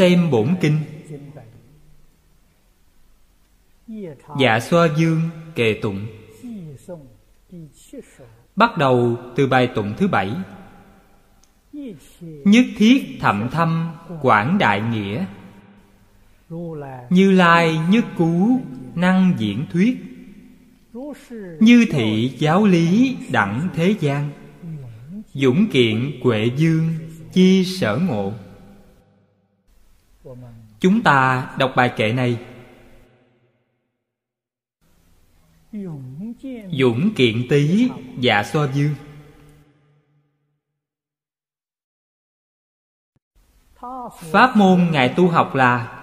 xem bổn kinh. Dạ xoa dương kề tụng. Bắt đầu từ bài tụng thứ bảy. Nhất thiết thậm thâm quảng đại nghĩa. Như lai nhất cú năng diễn thuyết. Như thị giáo lý đẳng thế gian. Dũng kiện quệ dương chi sở ngộ chúng ta đọc bài kệ này. Dũng kiện tý dạ xoa dương pháp môn ngài tu học là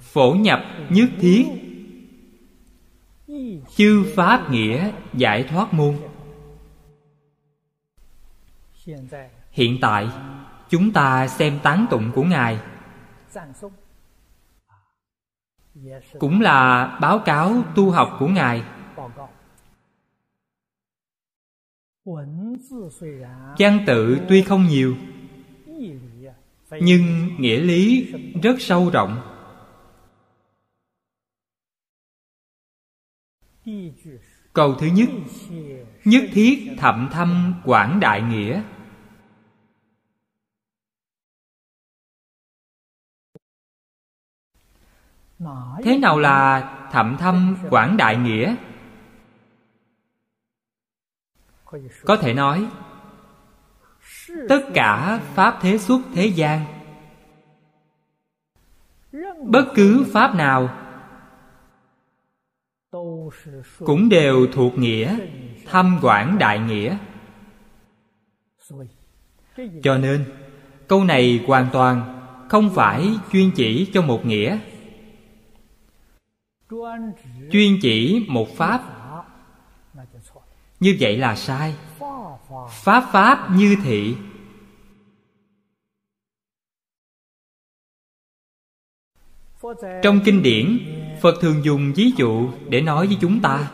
phổ nhập nhất thiết. Chư pháp nghĩa giải thoát môn. Hiện tại, chúng ta xem tán tụng của ngài cũng là báo cáo tu học của ngài. Văn tự tuy không nhiều nhưng nghĩa lý rất sâu rộng. Câu thứ nhất nhất thiết thậm thâm quảng đại nghĩa thế nào là thậm thâm quảng đại nghĩa? Có thể nói, tất cả pháp thế xuất thế gian, bất cứ pháp nào cũng đều thuộc nghĩa thâm quảng đại nghĩa. Cho nên, câu này hoàn toàn không phải chuyên chỉ cho một nghĩa chuyên chỉ một pháp. Như vậy là sai. Pháp pháp như thị. Trong kinh điển, phật thường dùng ví dụ để nói với chúng ta.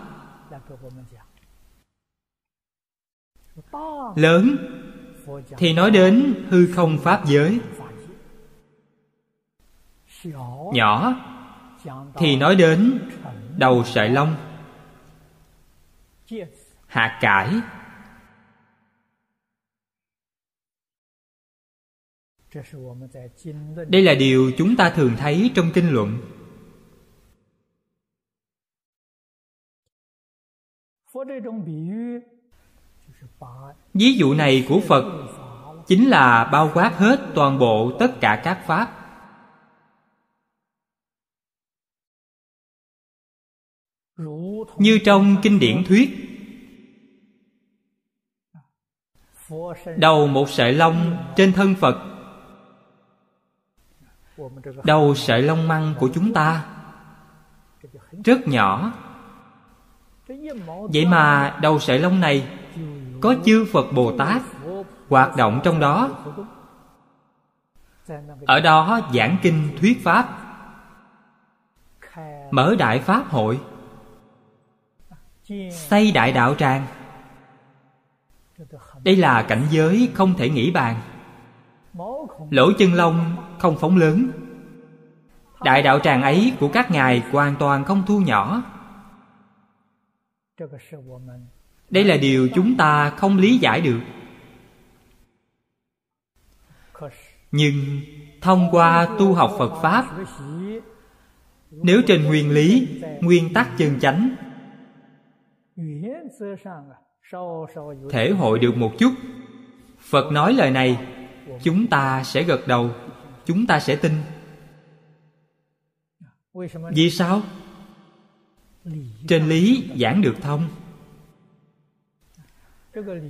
Lớn, thì nói đến hư không pháp giới. Nhỏ thì nói đến đầu sợi lông. Hạt cải. Đây là điều chúng ta thường thấy trong kinh luận. Ví dụ này của phật chính là bao quát hết toàn bộ tất cả các pháp. Như trong kinh điển thuyết, đầu một sợi lông trên thân phật. Đầu sợi lông măng của chúng ta, rất nhỏ. Vậy mà đầu sợi lông này có chư phật bồ tát hoạt động trong đó. Ở đó giảng kinh thuyết pháp, mở đại pháp hội xây đại đạo tràng. Đây là cảnh giới không thể nghĩ bàn. Lỗ chân lông không phóng lớn. Đại đạo tràng ấy của các ngài hoàn toàn không thu nhỏ. Đây là điều chúng ta không lý giải được. Nhưng thông qua tu học phật pháp, nếu trên nguyên lý, nguyên tắc chân chánh thể hội được một chút. Phật nói lời này, chúng ta sẽ gật đầu, chúng ta sẽ tin. Vì sao? Trên lý giảng được thông.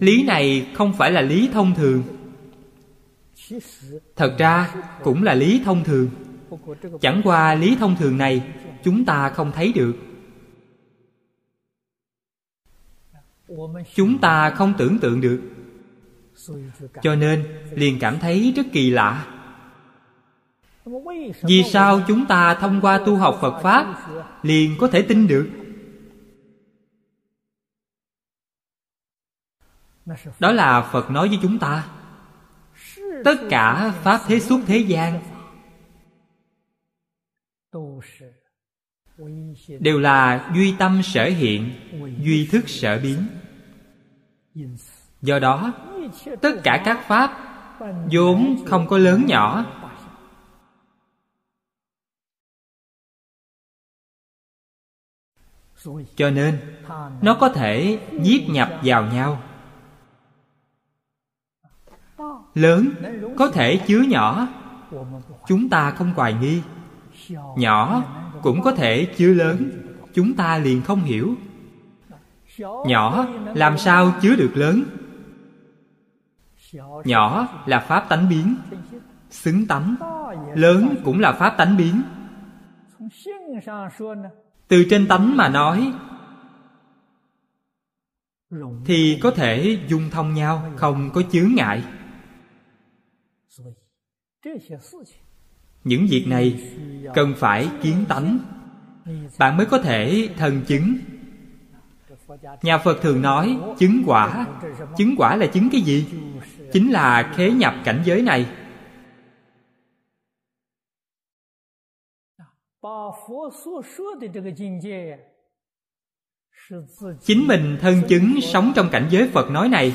Lý này không phải là lý thông thường. Thật ra cũng là lý thông thường. Chẳng qua lý thông thường này chúng ta không thấy được. Chúng ta không tưởng tượng được. Cho nên, liền cảm thấy rất kỳ lạ. Vì sao chúng ta thông qua tu học phật pháp liền có thể tin được? Đó là phật nói với chúng ta, tất cả pháp thế suốt thế gian đều là duy tâm sở hiện, duy thức sở biến do đó, tất cả các pháp vốn không có lớn nhỏ. Cho nên, nó có thể nhiếp nhập vào nhau. Lớn có thể chứa nhỏ. Chúng ta không hoài nghi. Nhỏ cũng có thể chứa lớn. Chúng ta liền không hiểu nhỏ, làm sao chứa được lớn? Nhỏ là pháp tánh biến, xứng tánh. Lớn cũng là pháp tánh biến. Từ trên tánh mà nói, thì có thể dung thông nhau, không có chướng ngại. Những việc này cần phải kiến tánh. Bạn mới có thể thần chứng nhà phật thường nói, chứng quả. Chứng quả là chứng cái gì? Chính là khế nhập cảnh giới này. Chính mình thân chứng sống trong cảnh giới phật nói này.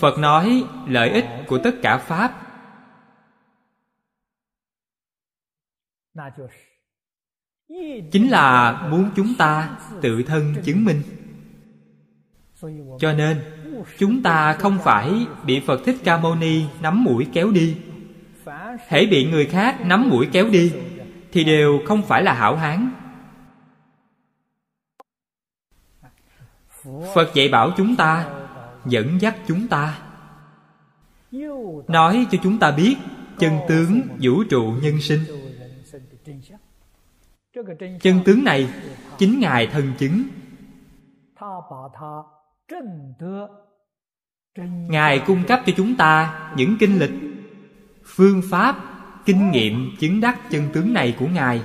Phật nói, lợi ích của tất cả pháp chính là muốn chúng ta tự thân chứng minh. Cho nên, chúng ta không phải bị phật thích ca mâu ni nắm mũi kéo đi. Hễ bị người khác nắm mũi kéo đi, thì đều không phải là hảo hán. Phật dạy bảo chúng ta, dẫn dắt chúng ta. Nói cho chúng ta biết chân tướng vũ trụ nhân sinh chân tướng này chính ngài thần chứng. Ngài cung cấp cho chúng ta những kinh lịch, phương pháp, kinh nghiệm chứng đắc chân tướng này của ngài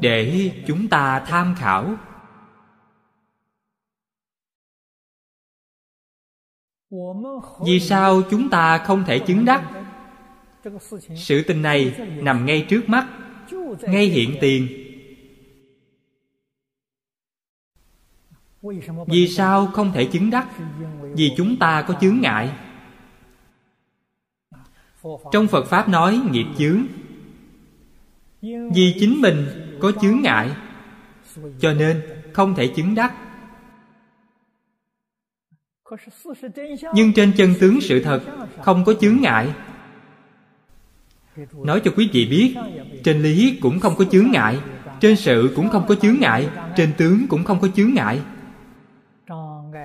để chúng ta tham khảo. Vì sao chúng ta không thể chứng đắc? Sự tình này nằm ngay trước mắt, ngay hiện tiền. Vì sao không thể chứng đắc? Vì chúng ta có chướng ngại. Trong phật pháp nói nghiệp chướng. Vì chính mình có chướng ngại cho nên không thể chứng đắc. Nhưng trên chân tướng sự thật không có chướng ngại. Nói cho quý vị biết trên lý cũng không có chướng ngại trên sự cũng không có chướng ngại trên tướng cũng không có chướng ngại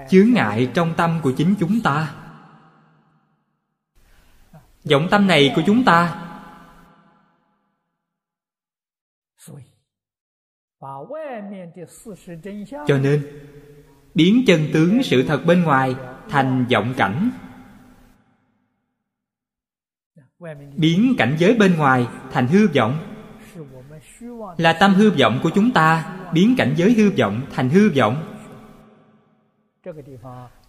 chướng ngại trong tâm của chính chúng ta. Vọng tâm này của chúng ta cho nên biến chân tướng sự thật bên ngoài thành vọng cảnh. Biến cảnh giới bên ngoài thành hư vọng. Là tâm hư vọng của chúng ta, biến cảnh giới hư vọng thành hư vọng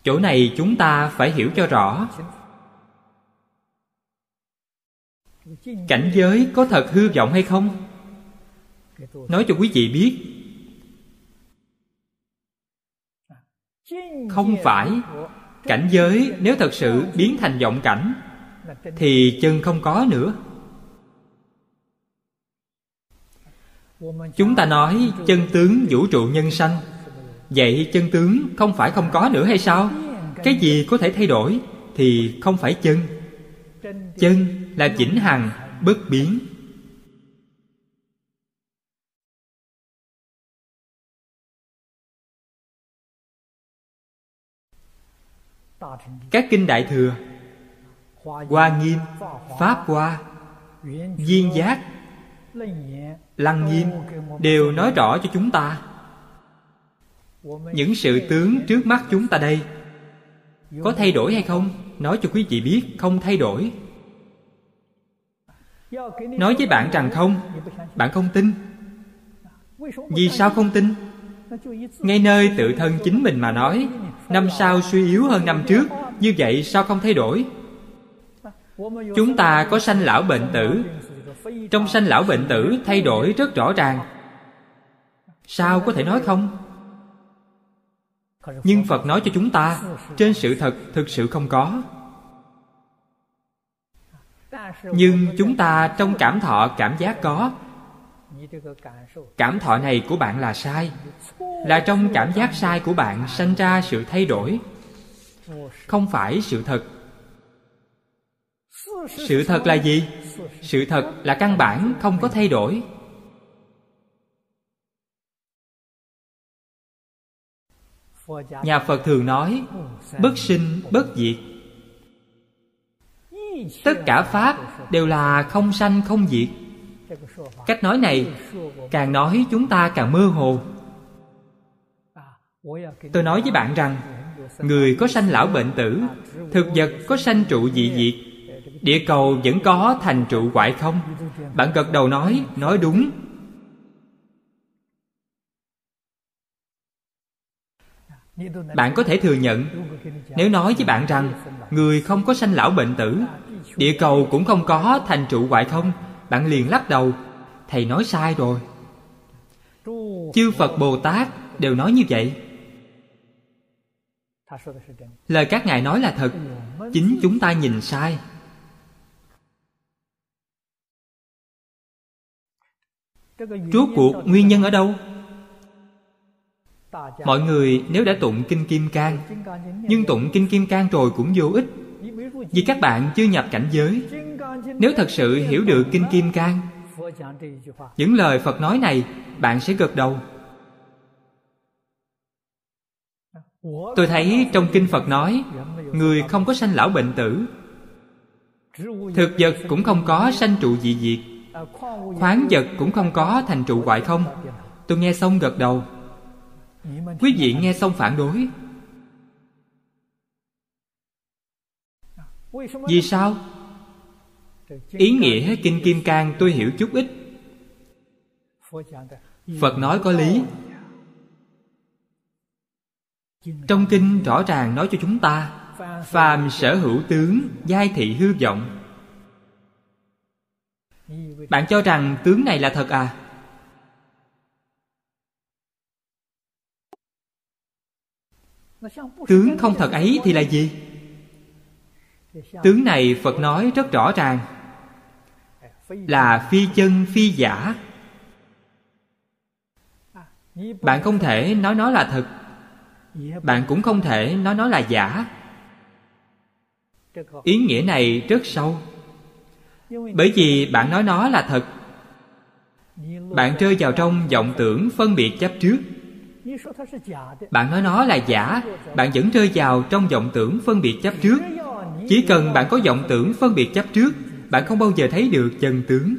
chỗ này chúng ta phải hiểu cho rõ. Cảnh giới có thật hư vọng hay không? Nói cho quý vị biết. Không phải. Cảnh giới nếu thật sự biến thành vọng cảnh, thì chân không có nữa. Chúng ta nói chân tướng vũ trụ nhân sanh vậy chân tướng không phải không có nữa hay sao? Cái gì có thể thay đổi thì không phải chân. Chân là chỉnh hằng, bất biến. Các kinh đại thừa, hoa nghiêm, pháp hoa, viên giác, lăng nghiêm đều nói rõ cho chúng ta những sự tướng trước mắt chúng ta đây, có thay đổi hay không? Nói cho quý vị biết, không thay đổi. Nói với bạn rằng không, bạn không tin. Vì sao không tin? Ngay nơi tự thân chính mình mà nói, năm sau suy yếu hơn năm trước, như vậy sao không thay đổi? Chúng ta có sanh lão bệnh tử. Trong sanh lão bệnh tử, thay đổi rất rõ ràng. Sao có thể nói không? Nhưng phật nói cho chúng ta, trên sự thật thực sự không có. Nhưng chúng ta trong cảm thọ, cảm giác có. Cảm thọ này của bạn là sai. Là trong cảm giác sai của bạn sanh ra sự thay đổi. Không phải sự thật. Sự thật là gì? Sự thật là căn bản không có thay đổi. Nhà phật thường nói, bất sinh, bất diệt. Tất cả pháp đều là không sanh, không diệt. Cách nói này càng nói chúng ta càng mơ hồ. Tôi nói với bạn rằng, người có sanh lão bệnh tử, thực vật có sanh trụ dị diệt, địa cầu vẫn có thành trụ hoại không. Bạn gật đầu nói nói đúng. Bạn có thể thừa nhận, nếu nói với bạn rằng người không có sanh lão bệnh tử, địa cầu cũng không có thành trụ hoại không, bạn liền lắc đầu, thầy nói sai rồi. Chư phật bồ tát đều nói như vậy. Lời các ngài nói là thật, chính chúng ta nhìn sai. Rốt cuộc nguyên nhân ở đâu? Mọi người nếu đã tụng kinh kim cang, nhưng tụng kinh kim cang rồi cũng vô ích. Vì các bạn chưa nhập cảnh giới, nếu thật sự hiểu được kinh kim cang, những lời phật nói này, bạn sẽ gật đầu. Tôi thấy trong kinh phật nói, người không có sanh lão bệnh tử. Thực vật cũng không có sanh trụ dị diệt, khoáng vật cũng không có thành trụ hoại không. Tôi nghe xong gật đầu quý vị nghe xong phản đối. Vì sao? Ý nghĩa kinh kim cang tôi hiểu chút ít. Phật nói có lý. Trong kinh rõ ràng nói cho chúng ta, phàm sở hữu tướng, giai thị hư vọng. Bạn cho rằng tướng này là thật à? Tướng không thật ấy thì là gì? Tướng này phật nói rất rõ ràng. Là phi chân phi giả. Bạn không thể nói nó là thật. Bạn cũng không thể nói nó là giả. Ý nghĩa này rất sâu. Bởi vì bạn nói nó là thật. Bạn rơi vào trong vọng tưởng phân biệt chấp trước bạn nói nó là giả. Bạn vẫn rơi vào trong vọng tưởng phân biệt chấp trước. Chỉ cần bạn có vọng tưởng phân biệt chấp trước, bạn không bao giờ thấy được chân tướng.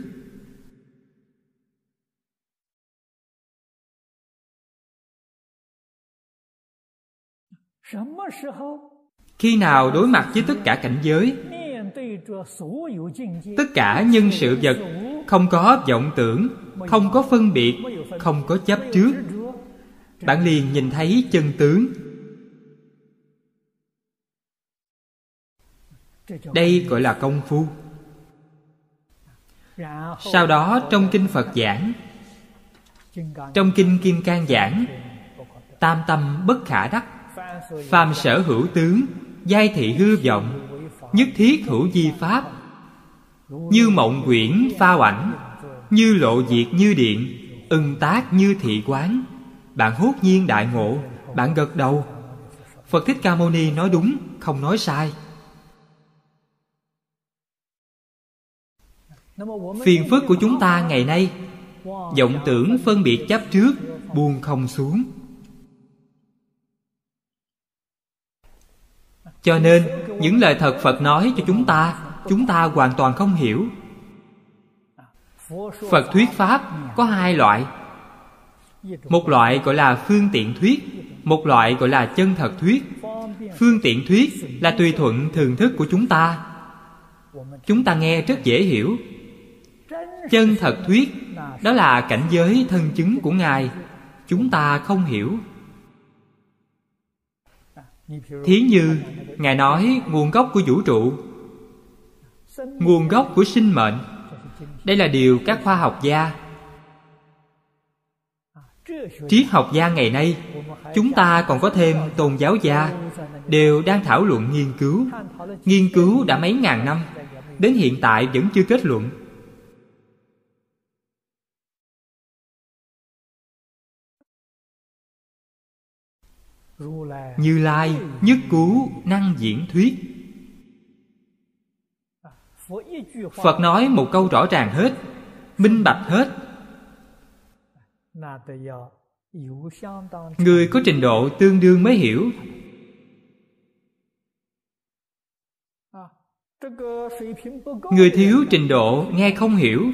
Khi nào đối mặt với tất cả cảnh giới, tất cả nhân sự vật không có vọng tưởng, không có phân biệt, không có chấp trước bạn liền nhìn thấy chân tướng. Đây gọi là công phu. Sau đó trong kinh phật giảng, trong kinh kim cang giảng, tam tâm bất khả đắc, phàm sở hữu tướng, giai thị hư vọng, nhất thiết hữu di pháp, như mộng quyển phao ảnh như lộ diệt như điện, ưng tác như thị quán bạn hốt nhiên đại ngộ, bạn gật đầu. Phật thích ca mâu ni nói đúng, không nói sai. Phiền phức của chúng ta ngày nay, vọng tưởng phân biệt chấp trước, buông không xuống. Cho nên, những lời thật phật nói cho chúng ta chúng ta hoàn toàn không hiểu. Phật thuyết pháp có hai loại một loại gọi là phương tiện thuyết, một loại gọi là chân thật thuyết. Phương tiện thuyết là tùy thuận thường thức của chúng ta. Chúng ta nghe rất dễ hiểu. Chân thật thuyết, đó là cảnh giới thân chứng của ngài. Chúng ta không hiểu. Thí như, ngài nói nguồn gốc của vũ trụ. Nguồn gốc của sinh mệnh. Đây là điều các khoa học gia triết học gia ngày nay, chúng ta còn có thêm tôn giáo gia, đều đang thảo luận nghiên cứu. Nghiên cứu đã mấy ngàn năm, đến hiện tại vẫn chưa kết luận. Như lai, nhất cứu năng diễn thuyết. Phật nói một câu rõ ràng hết, minh bạch hết người có trình độ tương đương mới hiểu. Người thiếu trình độ nghe không hiểu.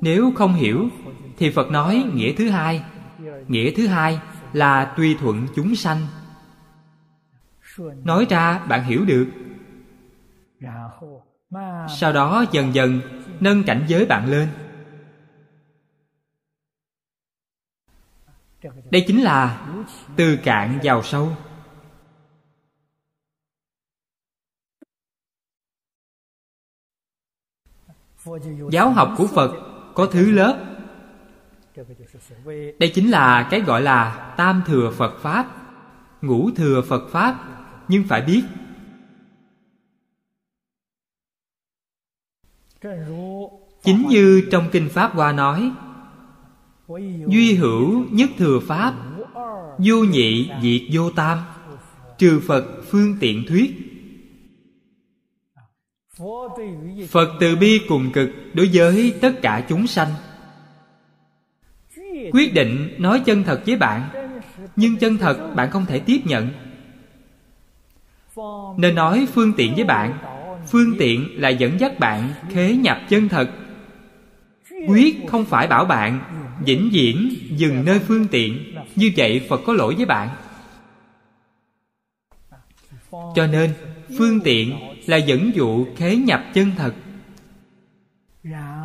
nếu không hiểu thì phật nói nghĩa thứ hai. Nghĩa thứ hai là tùy thuận chúng sanh. Nói ra bạn hiểu được. Sau đó dần dần nâng cảnh giới bạn lên đây chính là từ cạn vào sâu. Giáo học của phật có thứ lớp. Đây chính là cái gọi là tam thừa phật pháp, ngũ thừa phật pháp, nhưng phải biết. Chính như trong kinh pháp hoa nói duy hữu nhất thừa pháp, vô nhị diệt vô tam, trừ phật phương tiện thuyết. Phật từ bi cùng cực đối với tất cả chúng sanh. Quyết định nói chân thật với bạn, nhưng chân thật bạn không thể tiếp nhận. Nên nói phương tiện với bạn, phương tiện là dẫn dắt bạn khế nhập chân thật. Quyết không phải bảo bạn vĩnh viễn dừng nơi phương tiện, như vậy phật có lỗi với bạn. Cho nên, phương tiện là dẫn dụ khế nhập chân thật.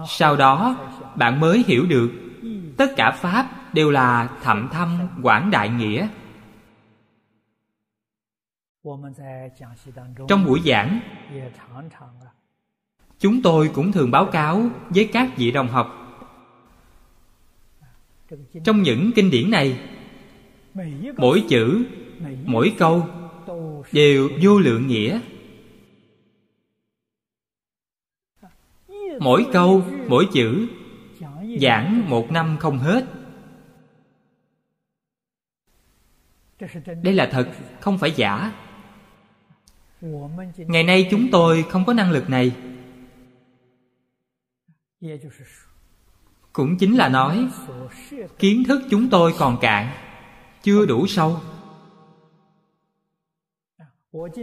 Sau đó, bạn mới hiểu được, tất cả pháp đều là thậm thâm quảng đại nghĩa. Trong buổi giảng, chúng tôi cũng thường báo cáo với các vị đồng học trong những kinh điển này, mỗi chữ, mỗi câu đều vô lượng nghĩa. Mỗi câu, mỗi chữ, giảng một năm không hết. Đây là thật, không phải giả. Ngày nay chúng tôi không có năng lực này cũng chính là nói, kiến thức chúng tôi còn cạn, chưa đủ sâu.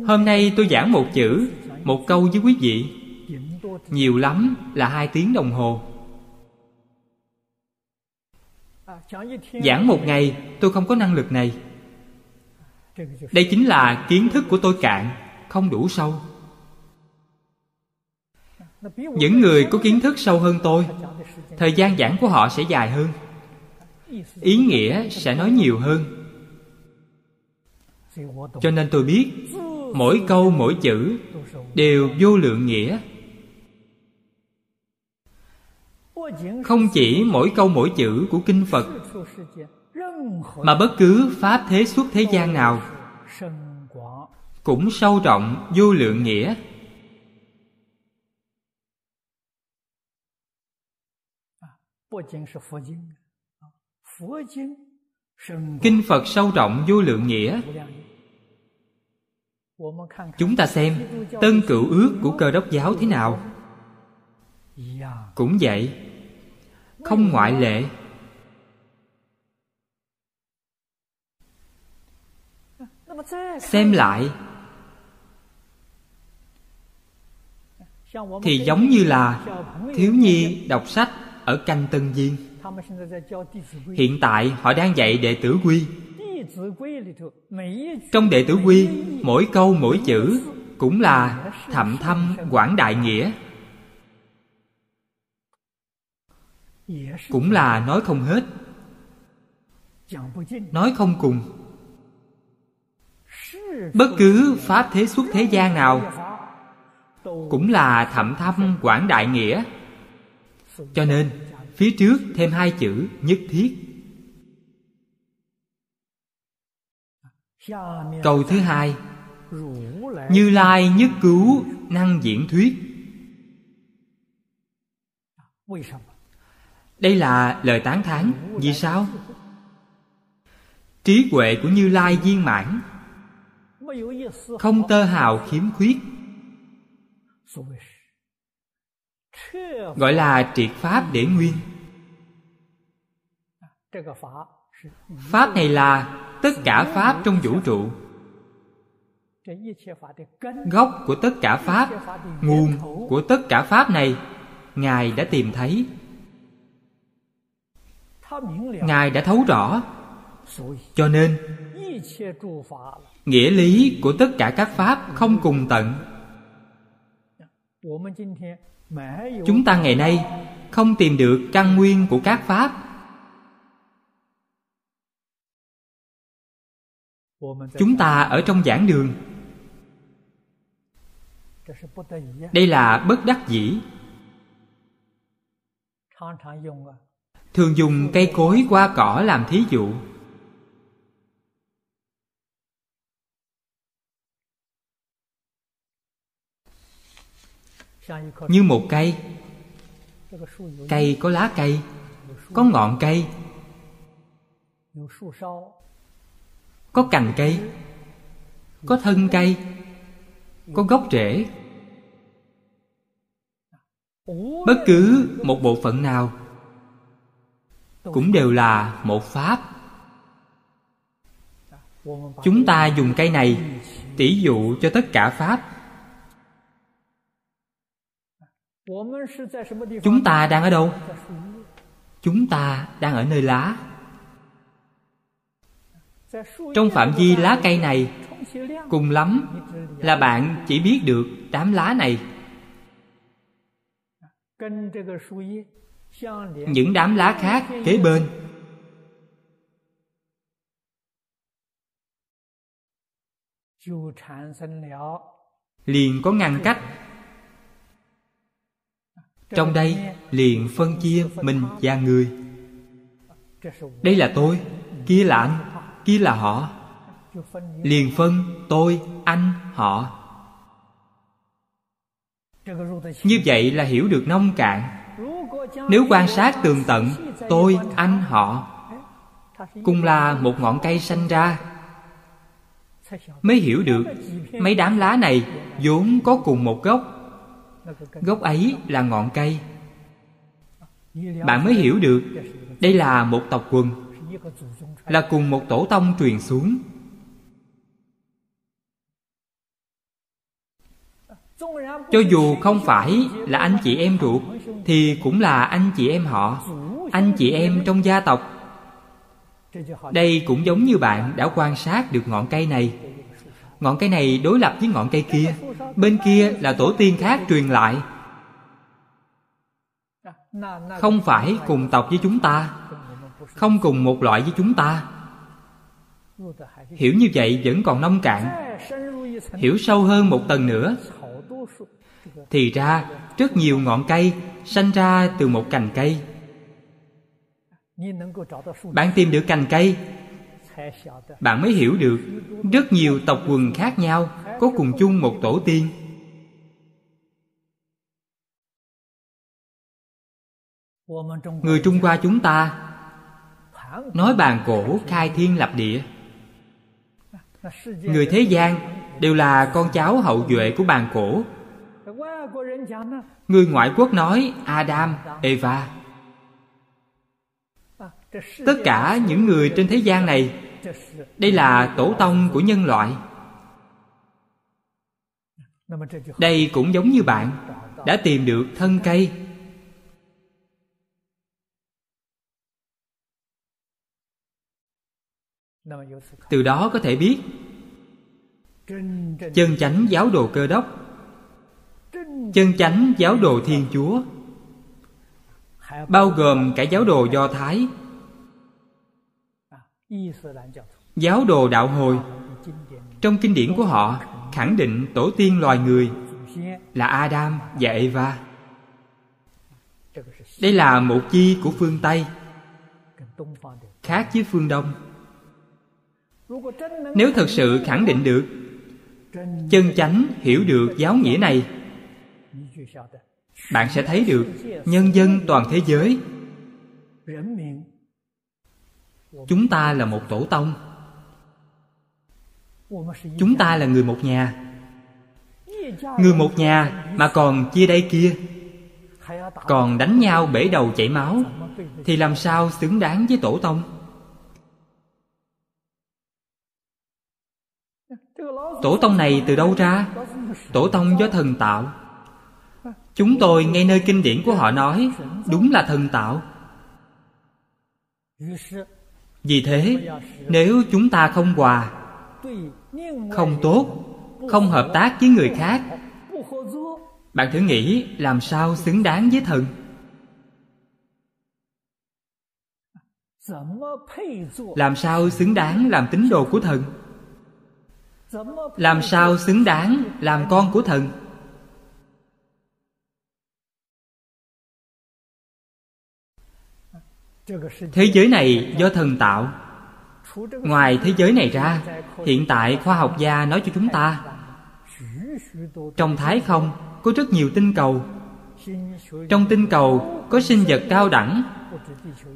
Hôm nay tôi giảng một chữ, một câu với quý vị. Nhiều lắm là hai tiếng đồng hồ. Giảng một ngày, tôi không có năng lực này. Đây chính là kiến thức của tôi cạn, không đủ sâu những người có kiến thức sâu hơn tôi, thời gian giảng của họ sẽ dài hơn. Ý nghĩa sẽ nói nhiều hơn. Cho nên tôi biết, mỗi câu, mỗi chữ đều vô lượng nghĩa. Không chỉ mỗi câu, mỗi chữ của kinh phật, mà bất cứ pháp thế xuất thế gian nào cũng sâu rộng, vô lượng nghĩa. Kinh phật sâu rộng vô lượng nghĩa. chúng ta xem tân cựu ước của cơ đốc giáo thế nào. Cũng vậy không ngoại lệ. Xem lại thì giống như là thiếu nhi đọc sách ở canh tân viên. Hiện tại họ đang dạy đệ tử quy. Trong đệ tử quy mỗi câu mỗi chữ cũng là thậm thâm quảng đại nghĩa. Cũng là nói không hết. Nói không cùng. Bất cứ pháp thế xuất thế gian nào cũng là thậm thâm quảng đại nghĩa cho nên, phía trước thêm hai chữ nhất thiết. Câu thứ hai, như lai nhất cứu năng diễn thuyết. Đây là lời tán thán, vì sao? Trí huệ của như lai viên mãn. Không tơ hào khiếm khuyết gọi là triệt pháp để nguyên. Pháp này là tất cả pháp trong vũ trụ. Gốc của tất cả pháp, nguồn của tất cả pháp này, ngài đã tìm thấy. Ngài đã thấu rõ. Cho nên, nghĩa lý của tất cả các pháp không cùng tận chúng ta ngày nay không tìm được căn nguyên của các pháp. Chúng ta ở trong giảng đường. Đây là bất đắc dĩ. Thường dùng cây cối qua cỏ làm thí dụ như một cây. Cây có lá cây, có ngọn cây. Có cành cây, có thân cây, có gốc rễ. Bất cứ một bộ phận nào cũng đều là một pháp. Chúng ta dùng cây này tỷ dụ cho tất cả pháp chúng ta đang ở đâu? Chúng ta đang ở nơi lá. trong phạm vi lá cây này cùng lắm là bạn chỉ biết được đám lá này. những đám lá khác kế bên. Liền có ngăn cách trong đây liền phân chia mình và người. Đây là tôi, kia là anh, kia là họ. Liền phân tôi, anh, họ. Như vậy là hiểu được nông cạn. Nếu quan sát tường tận, tôi, anh, họ, cùng là một ngọn cây sanh ra, mới hiểu được mấy đám lá này vốn có cùng một gốc gốc ấy là ngọn cây. Bạn mới hiểu được, đây là một tộc quần, là cùng một tổ tông truyền xuống. Cho dù không phải là anh chị em ruột, thì cũng là anh chị em họ, anh chị em trong gia tộc. Đây cũng giống như bạn đã quan sát được ngọn cây này. Ngọn cây này đối lập với ngọn cây kia bên kia là tổ tiên khác truyền lại. Không phải cùng tộc với chúng ta, không cùng một loại với chúng ta. Hiểu như vậy vẫn còn nông cạn. Hiểu sâu hơn một tầng nữa. Thì ra, rất nhiều ngọn cây sanh ra từ một cành cây. Bạn tìm được cành cây, bạn mới hiểu được rất nhiều tộc quần khác nhau có cùng chung một tổ tiên. Người trung hoa chúng ta nói bàn cổ khai thiên lập địa. Người thế gian đều là con cháu hậu duệ của bàn cổ. Người ngoại quốc nói adam, eva. Tất cả những người trên thế gian này, đây là tổ tông của nhân loại đây cũng giống như bạn, đã tìm được thân cây. Từ đó có thể biết, chân chánh giáo đồ cơ đốc, chân chánh giáo đồ thiên chúa, bao gồm cả giáo đồ do thái, giáo đồ đạo hồi. Trong kinh điển của họ khẳng định tổ tiên loài người là adam và eva. Đây là một chi của phương tây, khác với phương đông. Nếu thật sự khẳng định được, chân chánh hiểu được giáo nghĩa này, bạn sẽ thấy được nhân dân toàn thế giới. Chúng ta là một tổ tông chúng ta là người một nhà. Người một nhà mà còn chia đây kia. Còn đánh nhau bể đầu chảy máu, thì làm sao xứng đáng với tổ tông? Tổ tông này từ đâu ra? Tổ tông do thần tạo. Chúng tôi ngay nơi kinh điển của họ nói, đúng là thần tạo. Vì thế, nếu chúng ta không hòa không tốt, không hợp tác với người khác. Bạn thử nghĩ làm sao xứng đáng với thần? Làm sao xứng đáng làm tín đồ của thần? Làm sao xứng đáng làm con của thần? Thế giới này do thần tạo ngoài thế giới này ra, hiện tại khoa học gia nói cho chúng ta, trong thái không có rất nhiều tinh cầu. Trong tinh cầu có sinh vật cao đẳng,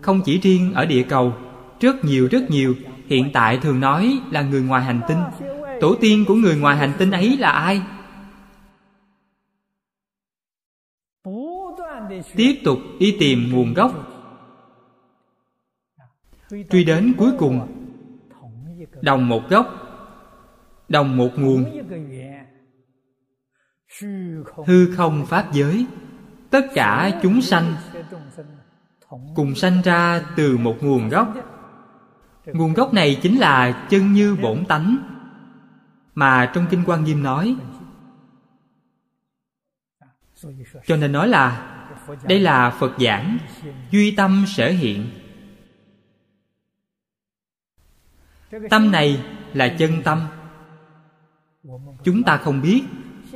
không chỉ riêng ở địa cầu, rất nhiều rất nhiều. Hiện tại thường nói là người ngoài hành tinh. Tổ tiên của người ngoài hành tinh ấy là ai? Tiếp tục đi tìm nguồn gốc. Truy đến cuối cùng đồng một gốc, đồng một nguồn. Hư không pháp giới, tất cả chúng sanh cùng sanh ra từ một nguồn gốc. Nguồn gốc này chính là chân như bổn tánh, mà trong kinh quan nghiêm nói. Cho nên nói là đây là phật giảng, duy tâm sở hiện. Tâm này là chân tâm. Chúng ta không biết.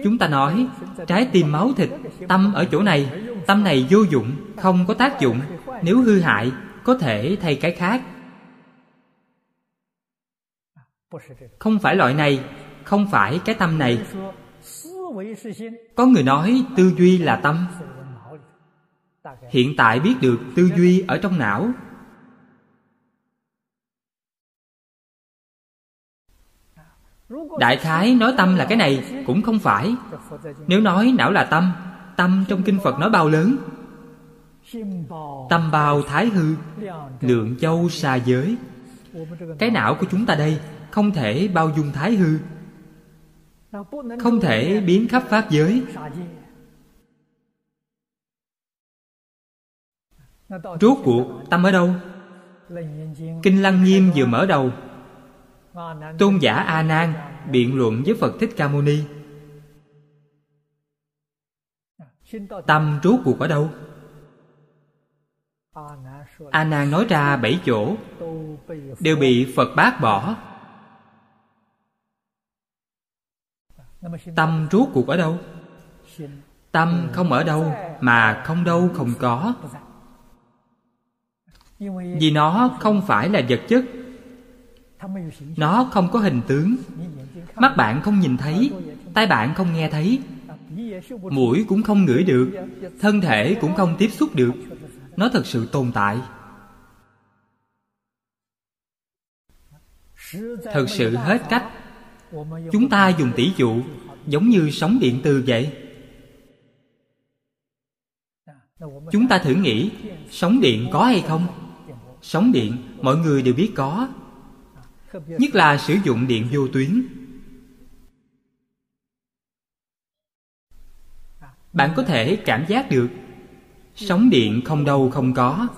Chúng ta nói, trái tim máu thịt, tâm ở chỗ này. Tâm này vô dụng, không có tác dụng. Nếu hư hại, có thể thay cái khác. Không phải loại này, không phải cái tâm này. Có người nói tư duy là tâm. Hiện tại biết được tư duy ở trong não. Đại khái nói tâm là cái này cũng không phải. Nếu nói não là tâm tâm trong kinh phật nói bao lớn? Tâm bao thái hư, lượng châu xa giới. Cái não của chúng ta đây không thể bao dung thái hư, không thể biến khắp pháp giới. Rốt cuộc, tâm ở đâu? Kinh lăng nghiêm vừa mở đầu tôn giả a nan biện luận với phật thích ca mâu ni. Tâm rốt cuộc ở đâu? A nan nói ra bảy chỗ, đều bị phật bác bỏ. Tâm rốt cuộc ở đâu? Tâm không ở đâu mà không đâu không có. Vì nó không phải là vật chất nó không có hình tướng. Mắt bạn không nhìn thấy, tai bạn không nghe thấy. Mũi cũng không ngửi được, thân thể cũng không tiếp xúc được. Nó thật sự tồn tại. Thật sự hết cách. Chúng ta dùng tỷ dụ, giống như sóng điện từ vậy. Chúng ta thử nghĩ, sóng điện có hay không? Sóng điện, mọi người đều biết có nhất là sử dụng điện vô tuyến. Bạn có thể cảm giác được, sóng điện không đâu không có.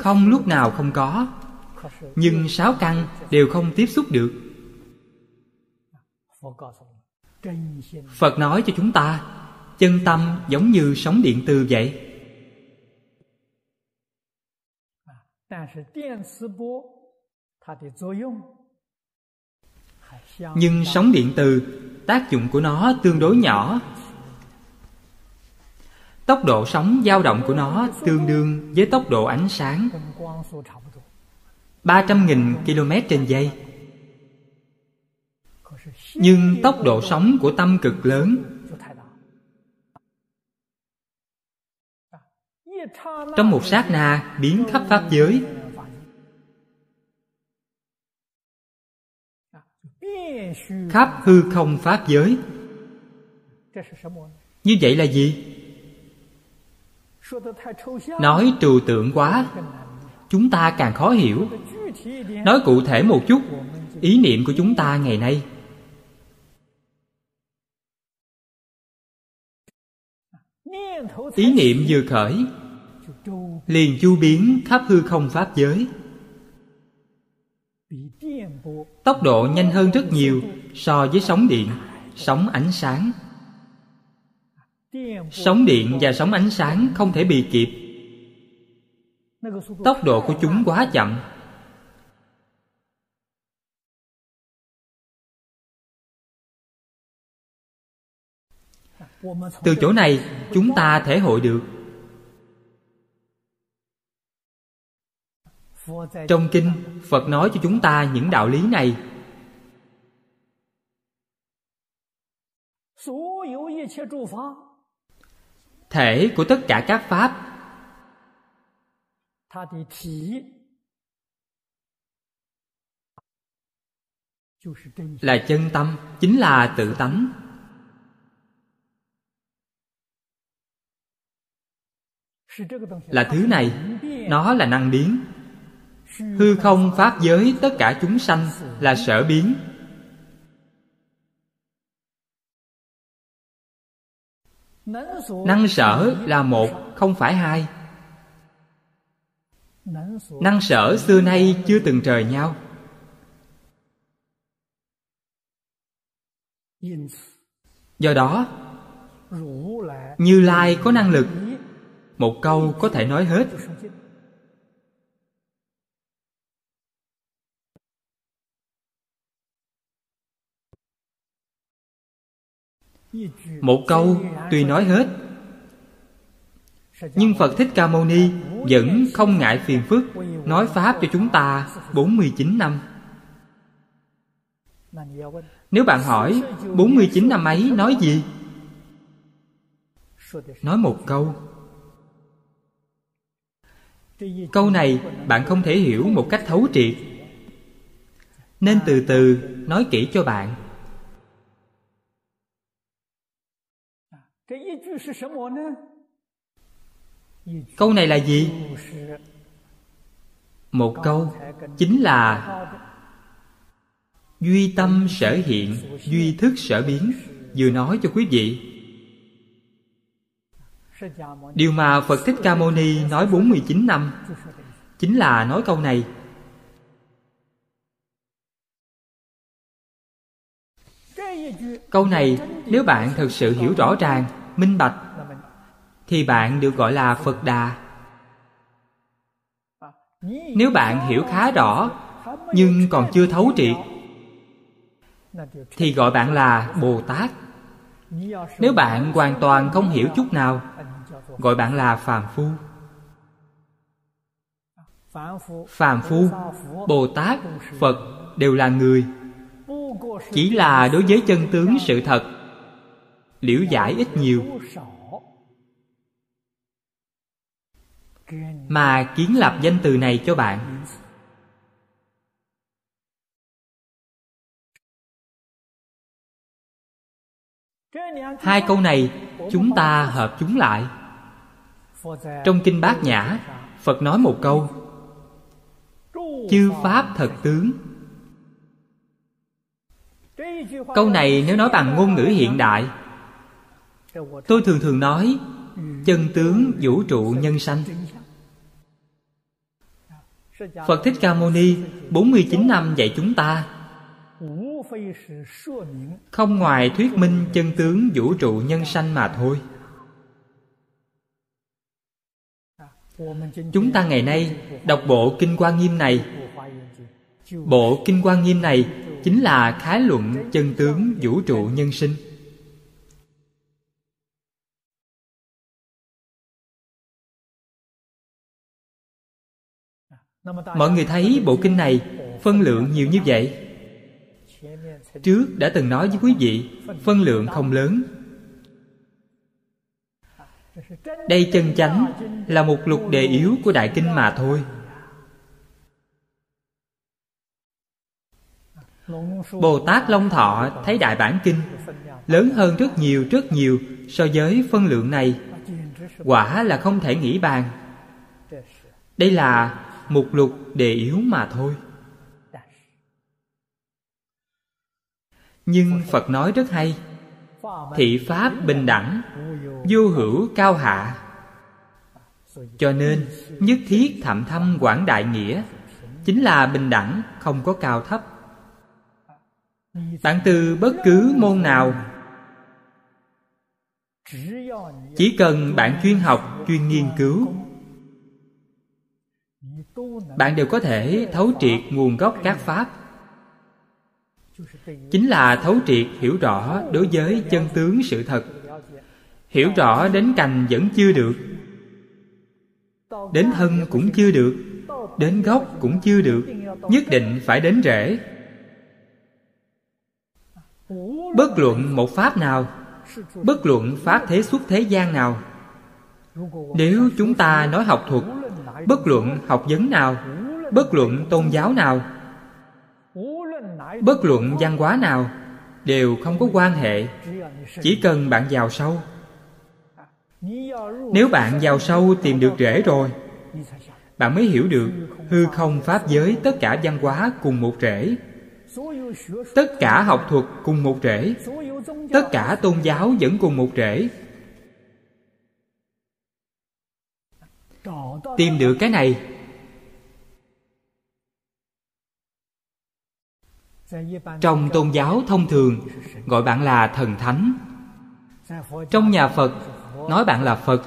Không lúc nào không có, nhưng sáu căn đều không tiếp xúc được. Phật nói cho chúng ta, chân tâm giống như sóng điện từ vậy nhưng sóng điện từ tác dụng của nó tương đối nhỏ. Tốc độ sóng dao động của nó tương đương với tốc độ ánh sáng. 300.000 km trên giây. Nhưng tốc độ sóng của tâm cực lớn. Trong một sát na biến khắp Pháp giới Khắp hư không Pháp giới. Như vậy là gì? Nói trừu tượng quá, Chúng ta càng khó hiểu. Nói cụ thể một chút, Ý niệm của chúng ta ngày nay. Ý niệm vừa khởi, Liền chu biến khắp hư không Pháp giới. Tốc độ nhanh hơn rất nhiều so với sóng điện, sóng ánh sáng. Sóng điện và sóng ánh sáng không thể bị kịp. Tốc độ của chúng quá chậm. Từ chỗ này chúng ta thể hội được. Trong kinh, Phật nói cho chúng ta những đạo lý này. Thể của tất cả các Pháp. Là chân tâm, Chính là tự tánh. Là thứ này, Nó là năng biến Hư không pháp giới tất cả chúng sanh là sở biến. Năng sở là một, không phải hai. Năng sở xưa nay chưa từng trời nhau. Do đó Như Lai có năng lực. Một câu có thể nói hết. Một câu tuy nói hết, Nhưng Phật Thích Ca Mâu Ni Vẫn không ngại phiền phức Nói Pháp cho chúng ta 49 năm. Nếu bạn hỏi 49 năm ấy nói gì? Nói một câu. Câu này bạn không thể hiểu một cách thấu triệt. Nên từ từ nói kỹ cho bạn. Câu này là gì? Một câu chính là duy tâm sở hiện duy thức sở biến vừa nói cho quý vị. Điều mà phật thích ca mâu ni nói 49 năm chính là nói câu này. Câu này nếu bạn thực sự hiểu rõ ràng minh bạch thì bạn được gọi là phật đà. Nếu bạn hiểu khá rõ nhưng còn chưa thấu triệt thì gọi bạn là bồ tát. Nếu bạn hoàn toàn không hiểu chút nào gọi bạn là phàm phu. Phàm phu bồ tát phật đều là người. Chỉ là đối với chân tướng sự thật liễu giải ít nhiều. Mà kiến lập danh từ này cho bạn. Hai câu này chúng ta hợp chúng lại. Trong kinh bát nhã, phật nói một câu. Chư pháp thật tướng. Câu này nếu nói bằng ngôn ngữ hiện đại tôi thường thường nói, chân tướng vũ trụ nhân sanh. Phật Thích Ca Mâu Ni 49 năm dạy chúng ta, Không ngoài thuyết minh chân tướng vũ trụ nhân sanh mà thôi. Chúng ta ngày nay đọc bộ Kinh Quan Nghiêm này. Bộ Kinh Quan Nghiêm này chính là khái luận chân tướng vũ trụ nhân sinh. Mọi người thấy bộ kinh này phân lượng nhiều như vậy? Trước đã từng nói với quý vị, phân lượng không lớn. Đây chân chánh là một lục đề yếu của đại kinh mà thôi. Bồ tát long thọ thấy đại bản kinh lớn hơn rất nhiều rất nhiều so với phân lượng này. Quả là không thể nghĩ bàn. Đây là một lục đề yếu mà thôi. Nhưng phật nói rất hay, thị pháp bình đẳng, vô hữu cao hạ. Cho nên, nhất thiết thậm thâm quảng đại nghĩa, chính là bình đẳng, không có cao thấp. Bạn từ bất cứ môn nào, chỉ cần bạn chuyên học, chuyên nghiên cứu bạn đều có thể thấu triệt nguồn gốc các pháp. Chính là thấu triệt hiểu rõ đối với chân tướng sự thật. Hiểu rõ đến cành vẫn chưa được. Đến thân cũng chưa được. Đến gốc cũng chưa được. Nhất định phải đến rễ. Bất luận một pháp nào, bất luận pháp thế xuất thế gian nào, nếu chúng ta nói học thuật bất luận học vấn nào, bất luận tôn giáo nào, bất luận văn hóa nào đều không có quan hệ. Chỉ cần bạn vào sâu. Nếu bạn vào sâu tìm được rễ rồi, bạn mới hiểu được hư không pháp giới tất cả văn hóa cùng một rễ. Tất cả học thuật cùng một rễ. Tất cả tôn giáo vẫn cùng một rễ. Tìm được cái này. Trong tôn giáo thông thường, gọi bạn là thần thánh. Trong nhà phật, nói bạn là phật,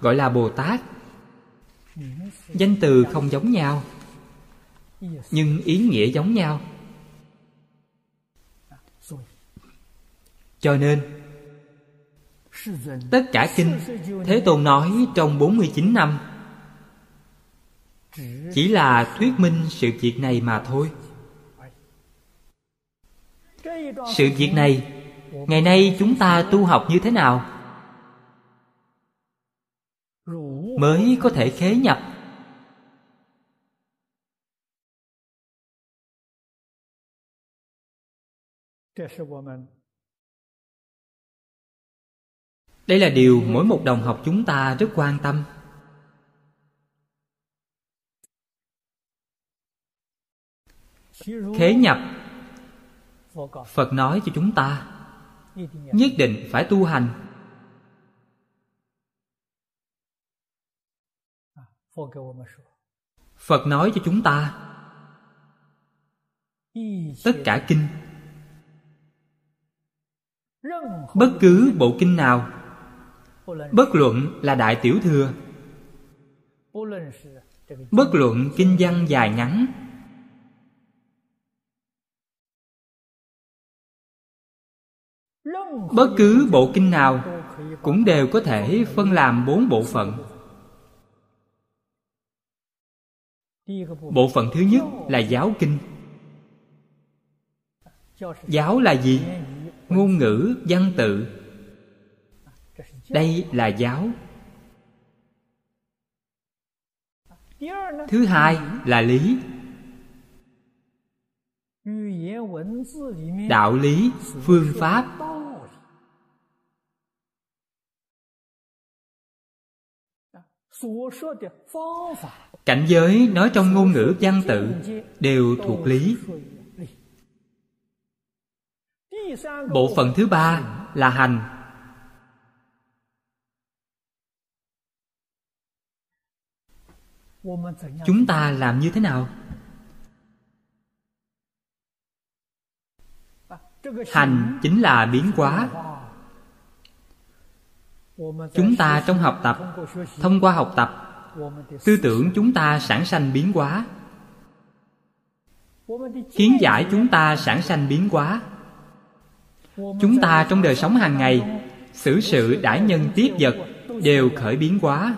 gọi là bồ tát. Danh từ không giống nhau, nhưng ý nghĩa giống nhau. Cho nên, tất cả kinh thế tôn nói trong 49 năm chỉ là thuyết minh sự việc này mà thôi. Sự việc này, ngày nay chúng ta tu học như thế nào? Mới có thể khế nhập. Đây là điều mỗi một đồng học chúng ta rất quan tâm. Khế nhập. Phật nói cho chúng ta, nhất định phải tu hành. Phật nói cho chúng ta, tất cả kinh, bất cứ bộ kinh nào, bất luận là đại tiểu thừa, bất luận kinh văn dài ngắn bất cứ bộ kinh nào cũng đều có thể phân làm bốn bộ phận. Bộ phận thứ nhất là giáo kinh. Giáo là gì? Ngôn ngữ, văn tự. Đây là giáo. Thứ hai là lý. Đạo lý, phương pháp. Cảnh giới nói trong ngôn ngữ văn tự đều thuộc lý. Bộ phận thứ ba là hành. Chúng ta làm như thế nào? Hành chính là biến hóa chúng ta trong học tập, thông qua học tập, tư tưởng chúng ta sản sanh biến hóa. Kiến giải chúng ta sản sanh biến hóa. Chúng ta trong đời sống hàng ngày, xử sự đãi nhân tiếp vật đều khởi biến hóa.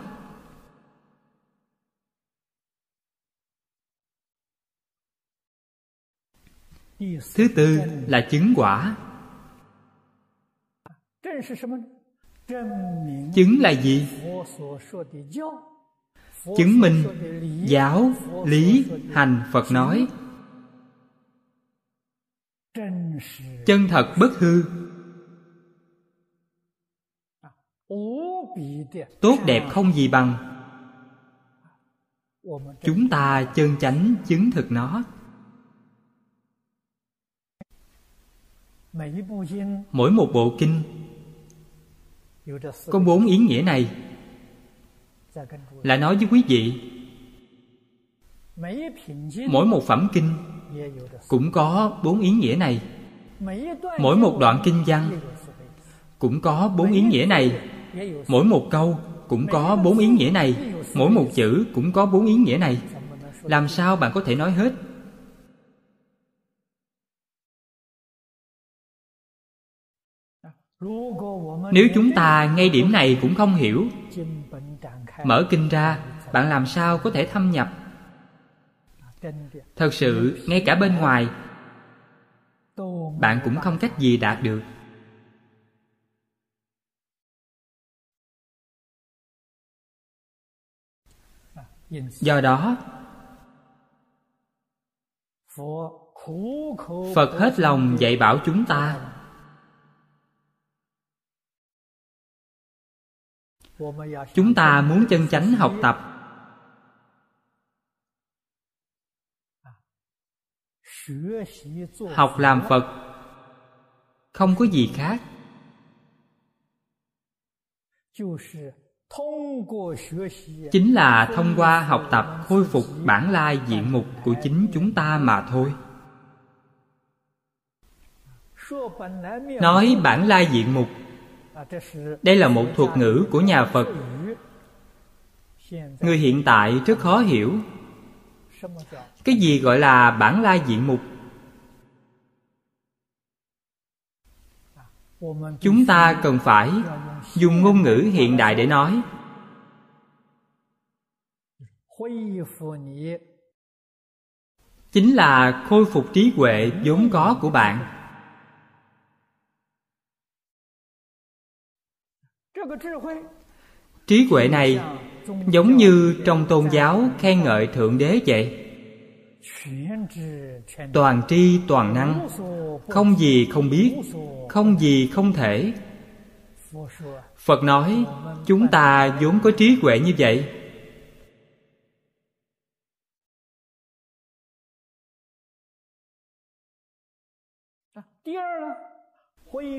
Thứ tư là chứng quả chứng là gì? Chứng minh giáo, lý, hành phật nói. Chân thật bất hư. Tốt đẹp không gì bằng. Chúng ta chân chánh chứng thực nó. Mỗi một bộ kinh có bốn ý nghĩa này. Là nói với quý vị, mỗi một phẩm kinh cũng có bốn ý nghĩa này. Mỗi một đoạn kinh văn cũng có bốn ý nghĩa này. Mỗi một câu cũng có bốn ý nghĩa này. Mỗi một chữ cũng có bốn ý nghĩa này. Làm sao bạn có thể nói hết? Nếu chúng ta ngay điểm này cũng không hiểu, mở kinh ra, bạn làm sao có thể thâm nhập? Thật sự, ngay cả bên ngoài, bạn cũng không cách gì đạt được. Do đó, phật hết lòng dạy bảo chúng ta chúng ta muốn chân chánh học tập. Học làm phật không có gì khác. Chính là thông qua học tập khôi phục bản lai diện mục của chính chúng ta mà thôi. Nói bản lai diện mục đây là một thuật ngữ của nhà phật. Người hiện tại rất khó hiểu. Cái gì gọi là bản lai diện mục? Chúng ta cần phải dùng ngôn ngữ hiện đại để nói. Chính là khôi phục trí huệ vốn có của bạn. Trí huệ này giống như trong tôn giáo khen ngợi thượng đế vậy. Toàn tri toàn năng không gì không biết không gì không thể. Phật nói chúng ta vốn có trí huệ như vậy.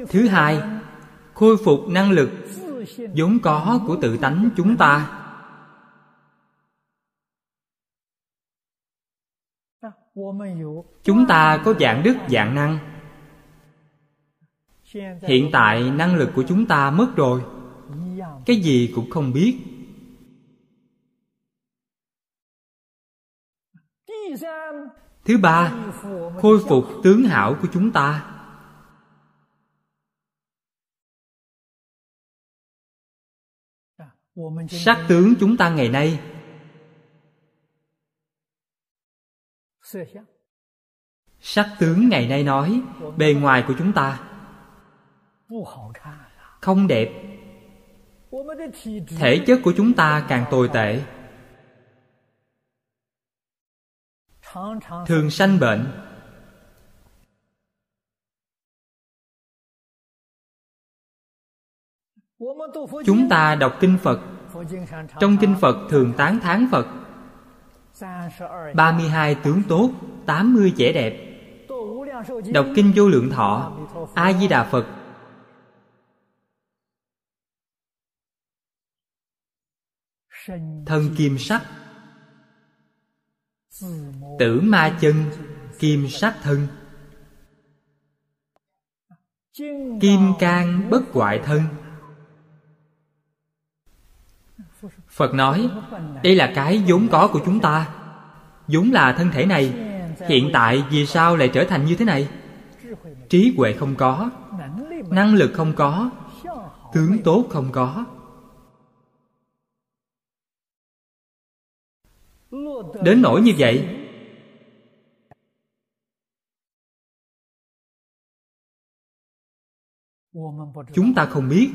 Thứ hai khôi phục năng lực vốn có của tự tánh chúng ta. Chúng ta có dạng đức, dạng năng. Hiện tại năng lực của chúng ta mất rồi. Cái gì cũng không biết. Thứ ba, khôi phục tướng hảo của chúng ta. Sắc tướng chúng ta ngày nay. Sắc tướng ngày nay nói bề ngoài của chúng ta. Không đẹp. Thể chất của chúng ta càng tồi tệ. Thường sanh bệnh chúng ta đọc kinh phật. Trong kinh phật thường tán thán phật. 32 tướng tốt 80 vẻ đẹp. Đọc kinh vô lượng thọ, A Di Đà Phật. Thân kim sắc. Tử ma chân, Kim sắc thân. Kim can bất hoại thân. Phật nói, Đây là cái vốn có của chúng ta. Vốn là thân thể này, Hiện tại vì sao lại trở thành như thế này? Trí huệ không có, Năng lực không có, Tướng tốt không có. Đến nỗi như vậy, Chúng ta không biết.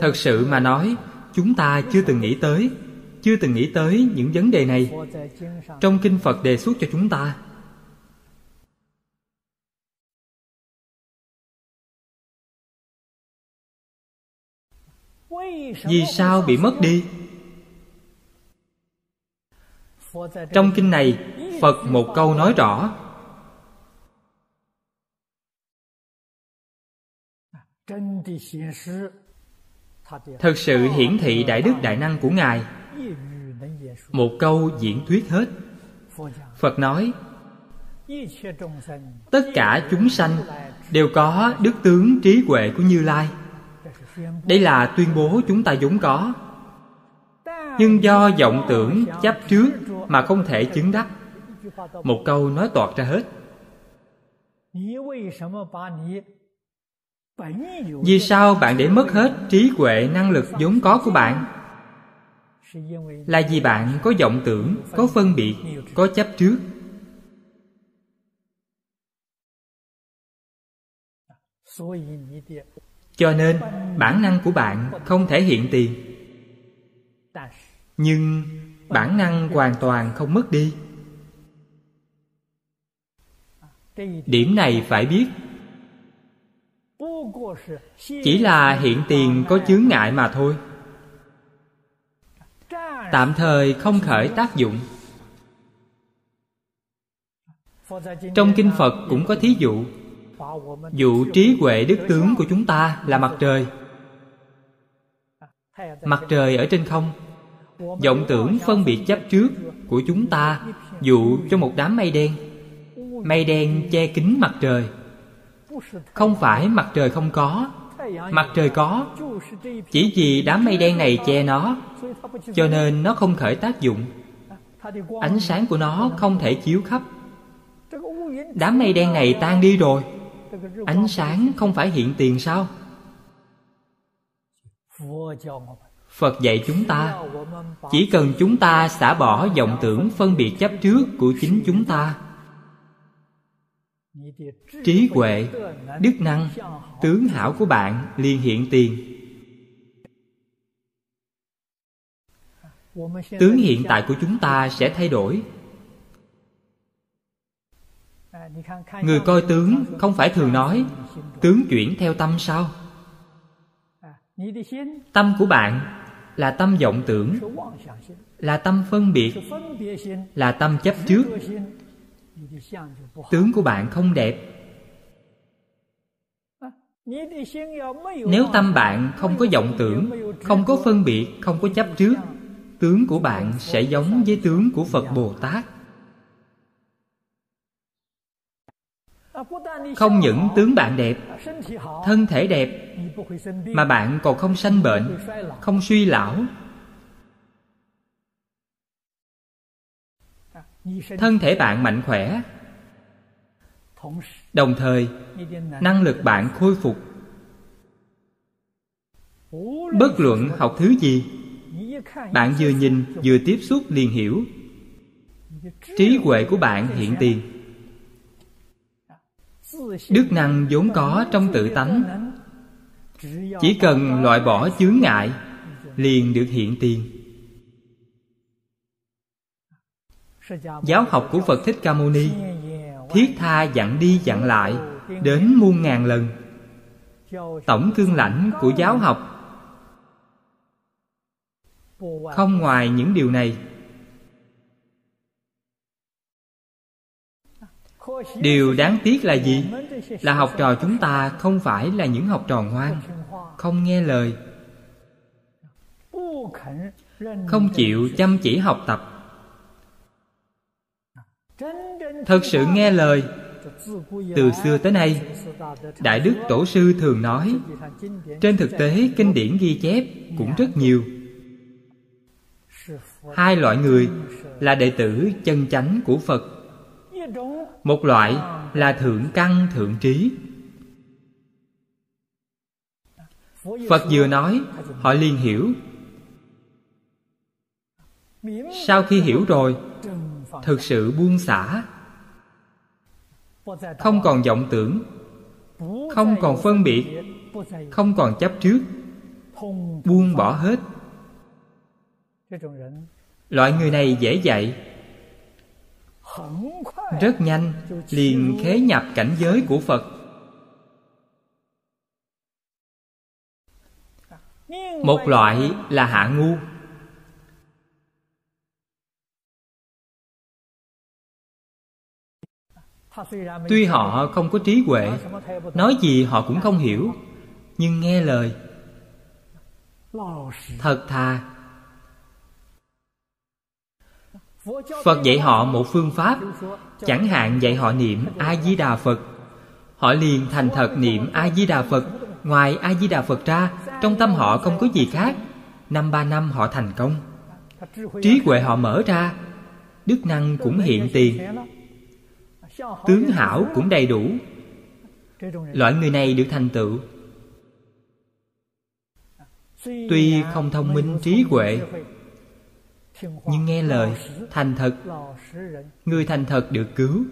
Thật sự mà nói Chúng ta chưa từng nghĩ tới, Chưa từng nghĩ tới những vấn đề này Trong Kinh Phật đề xuất cho chúng ta. Vì sao bị mất đi? Trong kinh này, Phật một câu nói rõ. Thật sự hiển thị đại đức đại năng của Ngài. Một câu diễn thuyết hết. Phật nói, Tất cả chúng sanh Đều có đức tướng trí huệ của Như Lai. Đây là tuyên bố chúng ta vốn có. Nhưng do vọng tưởng chấp trước Mà không thể chứng đắc. Một câu nói toạt ra hết vì sao bạn để mất hết trí huệ, năng lực vốn có của bạn? Là vì bạn có vọng tưởng, có phân biệt, có chấp trước. Cho nên, bản năng của bạn không thể hiện tiền. Nhưng bản năng hoàn toàn không mất đi. Điểm này phải biết chỉ là hiện tiền có chướng ngại mà thôi. Tạm thời không khởi tác dụng. Trong kinh phật cũng có thí dụ. Dụ trí huệ đức tướng của chúng ta là mặt trời. Mặt trời ở trên không. Vọng tưởng phân biệt chấp trước của chúng ta dụ cho một đám mây đen. Mây đen che kín mặt trời không phải mặt trời không có. Mặt trời có. Chỉ vì đám mây đen này che nó, cho nên nó không khởi tác dụng. Ánh sáng của nó không thể chiếu khắp. Đám mây đen này tan đi rồi. Ánh sáng không phải hiện tiền sao? Phật dạy chúng ta, chỉ cần chúng ta xả bỏ vọng tưởng phân biệt chấp trước của chính chúng ta trí huệ, đức năng, tướng hảo của bạn liền hiện tiền. Tướng hiện tại của chúng ta sẽ thay đổi. Người coi tướng không phải thường nói, tướng chuyển theo tâm sao? Tâm của bạn là tâm vọng tưởng, là tâm phân biệt, là tâm chấp trước tướng của bạn không đẹp. Nếu tâm bạn không có vọng tưởng không có phân biệt không có chấp trước tướng của bạn sẽ giống với tướng của phật bồ tát. Không những tướng bạn đẹp thân thể đẹp mà bạn còn không sanh bệnh không suy lão thân thể bạn mạnh khỏe. Đồng thời năng lực bạn khôi phục. Bất luận học thứ gì bạn vừa nhìn vừa tiếp xúc liền hiểu. Trí huệ của bạn hiện tiền. Đức năng vốn có trong tự tánh. chỉ cần loại bỏ chướng ngại liền được hiện tiền giáo học của phật thích ca mâu ni, thiết tha dặn đi dặn lại đến muôn ngàn lần. Tổng cương lãnh của giáo học. Không ngoài những điều này, điều đáng tiếc là gì? Là học trò chúng ta không phải là những học trò ngoan, không nghe lời, không chịu chăm chỉ học tập thật sự nghe lời, từ xưa tới nay, đại đức tổ sư thường nói, trên thực tế kinh điển ghi chép cũng rất nhiều. Hai loại người là đệ tử chân chánh của phật, một loại là thượng căn thượng trí. Phật vừa nói, họ liền hiểu. Sau khi hiểu rồi thực sự buông xả. Không còn vọng tưởng, không còn phân biệt, không còn chấp trước, buông bỏ hết. Loại người này dễ dạy, rất nhanh liền khế nhập cảnh giới của phật. Một loại là hạ ngu. Tuy họ không có trí huệ, nói gì họ cũng không hiểu, nhưng nghe lời. Thật thà. Phật dạy họ một phương pháp, chẳng hạn dạy họ niệm a di đà phật. Họ liền thành thật niệm a di đà phật, ngoài a di đà phật ra, trong tâm họ không có gì khác. Năm ba năm họ thành công. Trí huệ họ mở ra, đức năng cũng hiện tiền tướng hảo cũng đầy đủ. Loại người này được thành tựu. Tuy không thông minh trí huệ, nhưng nghe lời, thành thật. Người thành thật được cứu.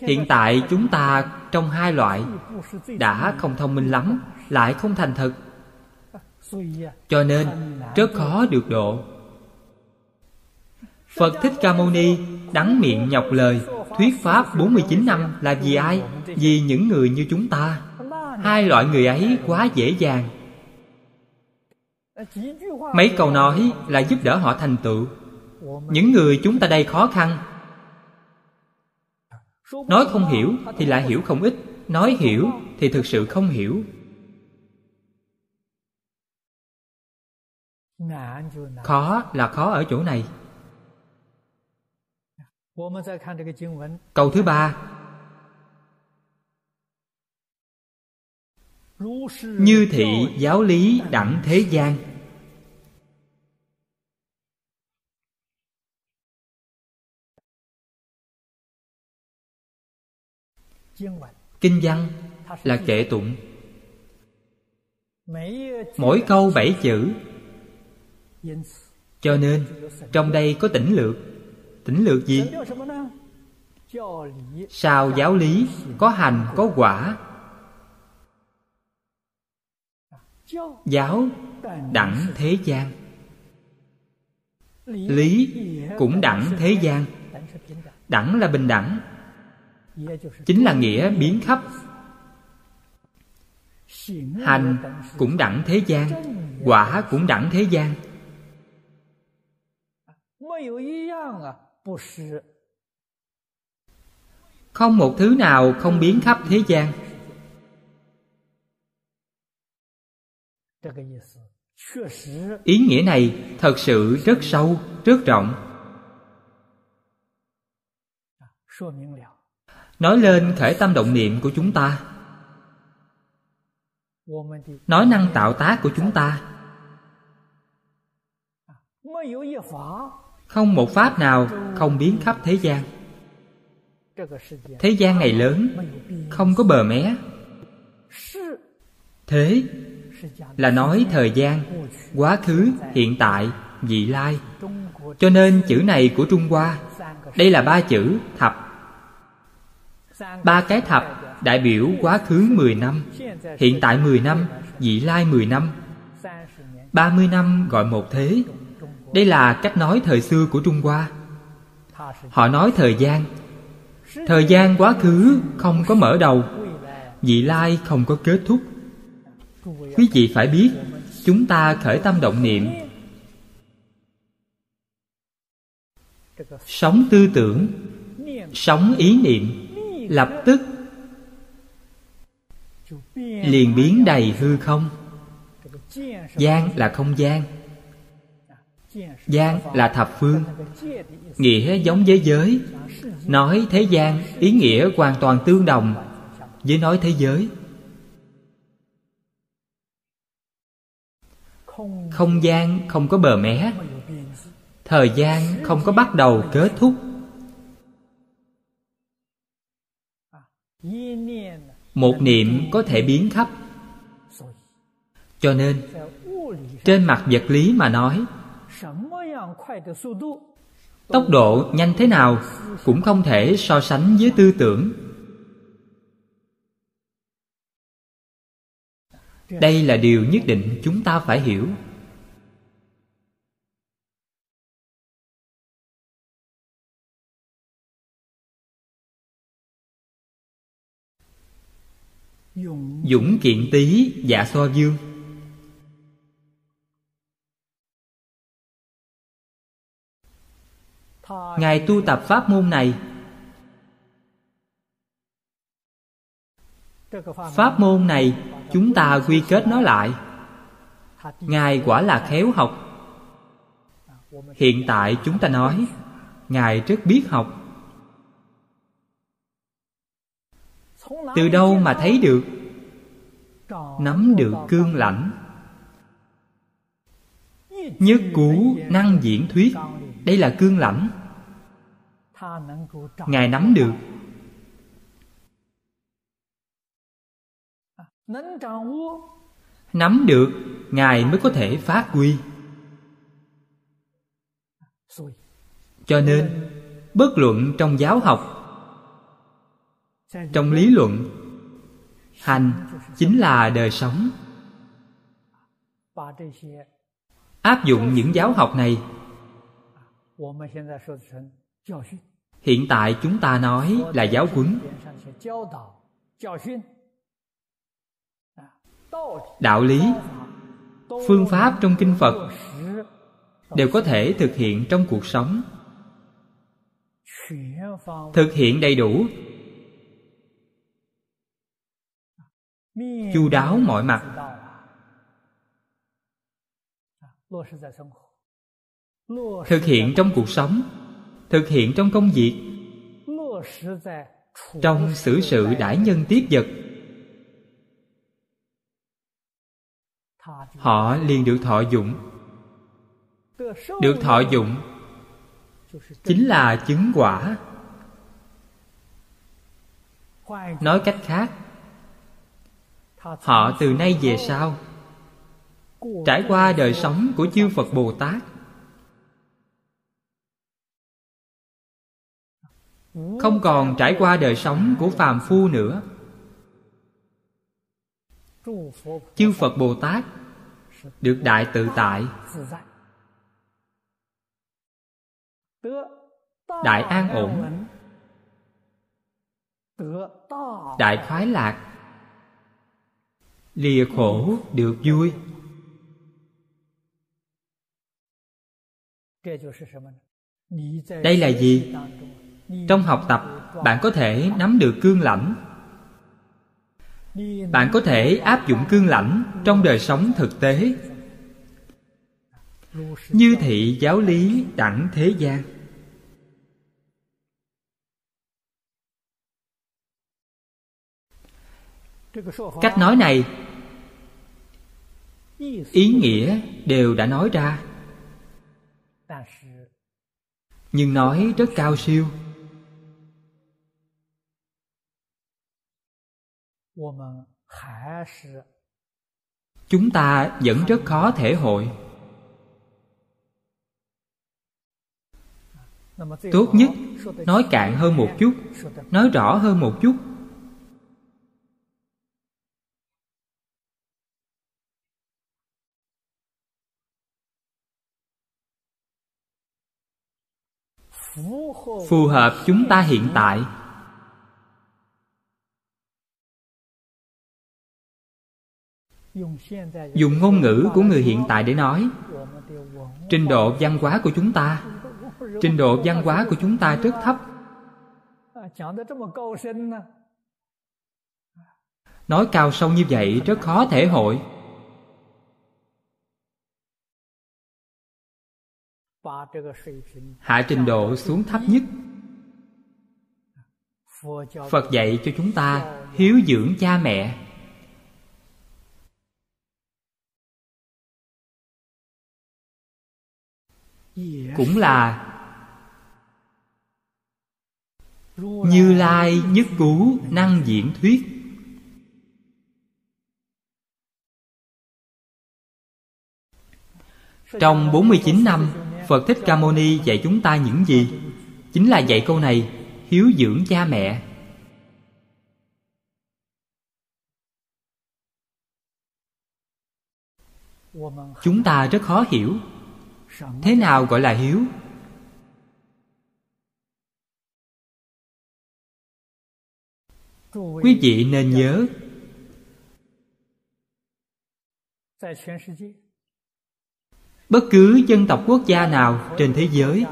Hiện tại chúng ta trong hai loại, đã không thông minh lắm, lại không thành thật. Cho nên, rất khó được độ. Phật Thích Ca Mâu Ni đắng miệng nhọc lời, thuyết pháp 49 năm là vì ai? Vì những người như chúng ta. Hai loại người ấy quá dễ dàng. Mấy câu nói là giúp đỡ họ thành tựu. Những người chúng ta đây khó khăn. Nói không hiểu thì lại hiểu không ít. Nói hiểu thì thực sự không hiểu. Khó là khó ở chỗ này. Câu thứ ba. Như thị giáo lý đẳng thế gian. Kinh văn là kệ tụng. Mỗi câu bảy chữ. Cho nên trong đây có tỉnh lược Tỉnh lược gì? Sao giáo lý có hành, có quả? Giáo đẳng thế gian. Lý cũng đẳng thế gian. Đẳng là bình đẳng. Chính là nghĩa biến khắp. Hành cũng đẳng thế gian, Quả cũng đẳng thế gian không một thứ nào không biến khắp thế gian. ý nghĩa này thật sự rất sâu rất rộng. nói lên khởi tâm động niệm của chúng ta. nói năng tạo tác của chúng ta không một pháp nào không biến khắp thế gian. Thế gian này lớn, không có bờ mé. Thế là nói thời gian, quá khứ, hiện tại, vị lai. Cho nên chữ này của trung hoa, đây là ba chữ thập. Ba cái thập đại biểu quá khứ 10 năm, hiện tại 10 năm, vị lai 10 năm. 30 năm gọi một thế đây là cách nói thời xưa của trung hoa. Họ nói thời gian. Thời gian quá khứ không có mở đầu, vị lai không có kết thúc. Quý vị phải biết, chúng ta khởi tâm động niệm. Sống tư tưởng, sống ý niệm, lập tức liền biến đầy hư không. Gian là không gian. Gian là thập phương. Nghĩa giống với giới. Nói thế gian, ý nghĩa hoàn toàn tương đồng Với nói thế giới. Không gian không có bờ mé. Thời gian không có bắt đầu kết thúc. Một niệm có thể biến khắp. Cho nên, Trên mặt vật lý mà nói Tốc độ nhanh thế nào Cũng không thể so sánh với tư tưởng. Đây là điều nhất định chúng ta phải hiểu. Dũng kiện tý dạ so dương Ngài tu tập pháp môn này. Pháp môn này chúng ta quy kết nó lại. Ngài quả là khéo học. Hiện tại chúng ta nói Ngài rất biết học. Từ đâu mà thấy được? Nắm được cương lãnh. Nhất cú năng diễn thuyết đây là cương lãnh. Ngài nắm được. Nắm được, Ngài mới có thể phát huy Cho nên, Bất luận trong giáo học, Trong lý luận, Hành chính là đời sống. Áp dụng những giáo học này Hiện tại chúng ta nói là giáo huấn. đạo lý phương pháp trong kinh phật đều có thể thực hiện trong cuộc sống. thực hiện đầy đủ. Chu đáo mọi mặt thực hiện trong cuộc sống, thực hiện trong công việc, trong xử sự đãi nhân tiếp vật. Họ liền được thọ dụng. Được thọ dụng chính là chứng quả. Nói cách khác, họ từ nay về sau trải qua đời sống của chư phật bồ tát. Không còn trải qua đời sống của phàm phu nữa. Chư phật bồ tát được đại tự tại, đại an ổn, đại khoái lạc, lìa khổ được vui. Đây là gì? Trong học tập, bạn có thể nắm được cương lãnh. Bạn có thể áp dụng cương lãnh trong đời sống thực tế. Như thị giáo lý đẳng thế gian. Cách nói này, ý nghĩa đều đã nói ra. Nhưng nói rất cao siêu. Chúng ta vẫn rất khó thể hội. tốt nhất nói cạn hơn một chút nói rõ hơn một chút. phù hợp chúng ta hiện tại dùng ngôn ngữ của người hiện tại để nói. Trình độ văn hóa của chúng ta. Trình độ văn hóa của chúng ta rất thấp. Nói cao sâu như vậy rất khó thể hội. Hạ trình độ xuống thấp nhất. Phật dạy cho chúng ta hiếu dưỡng cha mẹ. Cũng là như lai nhất cú năng diễn thuyết. Trong 49 năm, Phật Thích Ca Mâu Ni dạy chúng ta những gì? Chính là dạy câu này, Hiếu dưỡng cha mẹ. Chúng ta rất khó hiểu. Thế nào gọi là hiếu? Quý vị nên nhớ, Bất cứ dân tộc quốc gia nào trên thế giới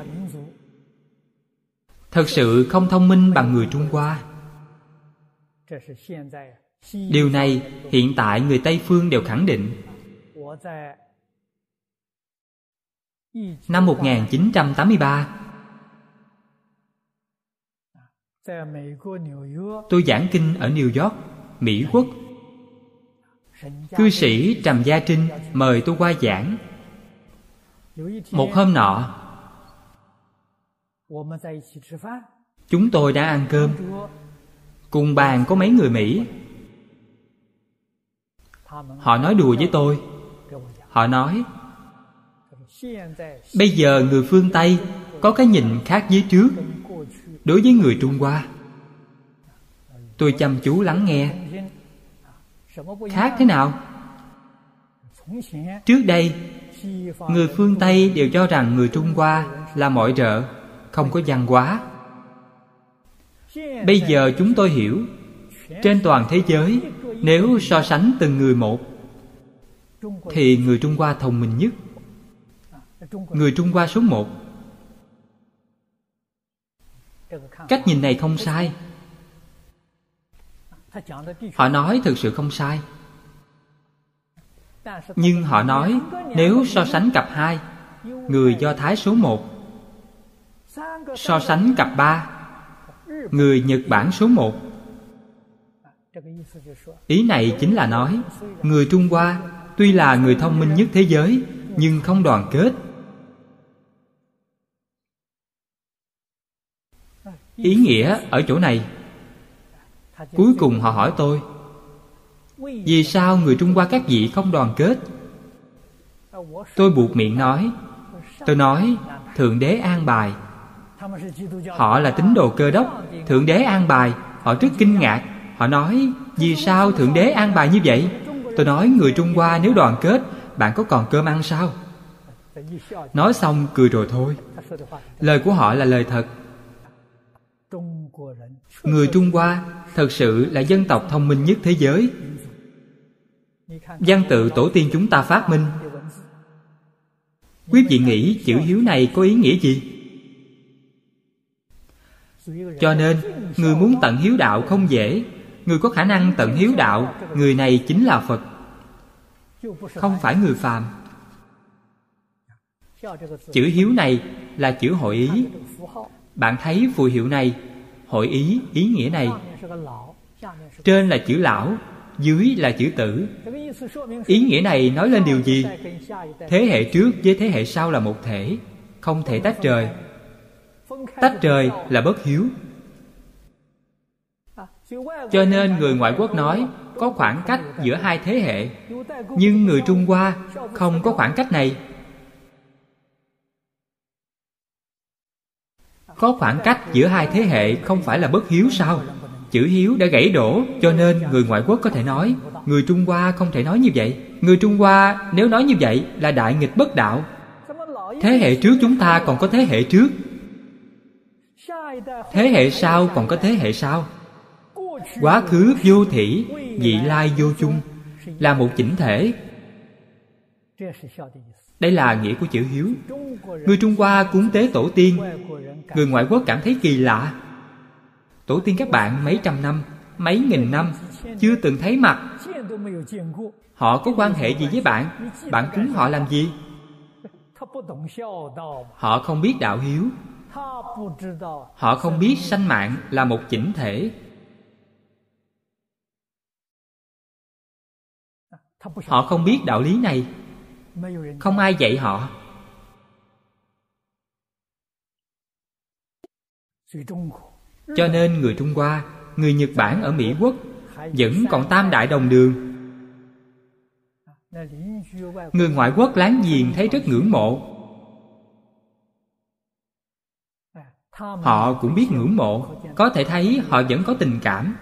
Thật sự không thông minh bằng người Trung Hoa Điều này hiện tại người Tây Phương đều khẳng định Năm 1983 Tôi giảng kinh ở New York, Mỹ Quốc. Cư sĩ Trầm Gia Trinh mời tôi qua giảng. Một hôm nọ Chúng tôi đã ăn cơm. Cùng bàn có mấy người Mỹ. Họ nói đùa với tôi. Họ nói Bây giờ người phương Tây Có cái nhìn khác với trước Đối với người Trung Hoa. Tôi chăm chú lắng nghe. Khác thế nào? Trước đây, Người phương Tây đều cho rằng người Trung Hoa là mọi rợ, Không có văn hóa. Bây giờ chúng tôi hiểu. Trên toàn thế giới, Nếu so sánh từng người một, Thì người Trung Hoa thông minh nhất. Người Trung Hoa số một. Cách nhìn này không sai. Họ nói thực sự không sai. Nhưng họ nói, Nếu so sánh cặp hai, Người Do Thái số một, So sánh cặp ba, Người Nhật Bản số một. Ý này chính là nói, Người Trung Hoa Tuy là người thông minh nhất thế giới, Nhưng không đoàn kết. Ý nghĩa ở chỗ này. Cuối cùng họ hỏi tôi, Vì sao người Trung Hoa các vị không đoàn kết? Tôi buộc miệng nói, Tôi nói, Thượng Đế an bài. Họ là tín đồ cơ đốc, Thượng Đế an bài. Họ rất kinh ngạc. Họ nói, Vì sao Thượng Đế an bài như vậy? Tôi nói, người Trung Hoa nếu đoàn kết, Bạn có còn cơm ăn sao? Nói xong cười rồi thôi. Lời của họ là lời thật. Người Trung Hoa thật sự là dân tộc thông minh nhất thế giới. Văn tự tổ tiên chúng ta phát minh. Quý vị nghĩ chữ hiếu này có ý nghĩa gì? Cho nên, người muốn tận hiếu đạo không dễ. Người có khả năng tận hiếu đạo Người này chính là Phật. Không phải người phàm. Chữ hiếu này là chữ hội ý. Bạn thấy phù hiệu này Hội ý ý nghĩa này. Trên là chữ lão Dưới là chữ tử. Ý nghĩa này nói lên điều gì? Thế hệ trước với thế hệ sau là một thể Không thể tách rời. Tách rời là bất hiếu. Cho nên người ngoại quốc nói Có khoảng cách giữa hai thế hệ. Nhưng người Trung Hoa không có khoảng cách này Có khoảng cách giữa hai thế hệ không phải là bất hiếu sao? Chữ hiếu đã gãy đổ, cho nên người ngoại quốc có thể nói, Người Trung Hoa không thể nói như vậy. Người Trung Hoa nếu nói như vậy là đại nghịch bất đạo. Thế hệ trước chúng ta còn có thế hệ trước. Thế hệ sau còn có thế hệ sau. Quá khứ vô thỉ Vị lai vô chung Là một chỉnh thể. Đây là nghĩa của chữ hiếu. Người Trung Hoa cúng tế tổ tiên. Người ngoại quốc cảm thấy kỳ lạ. Tổ tiên các bạn mấy trăm năm, Mấy nghìn năm, Chưa từng thấy mặt. Họ có quan hệ gì với bạn? Bạn cúng họ làm gì? Họ không biết đạo hiếu. Họ không biết sanh mạng là một chỉnh thể. Họ không biết đạo lý này không ai dạy họ. Cho nên người trung hoa, người nhật bản ở mỹ quốc, vẫn còn tam đại đồng đường. Người ngoại quốc láng giềng thấy rất ngưỡng mộ. Họ cũng biết ngưỡng mộ. Có thể thấy họ vẫn có tình cảm.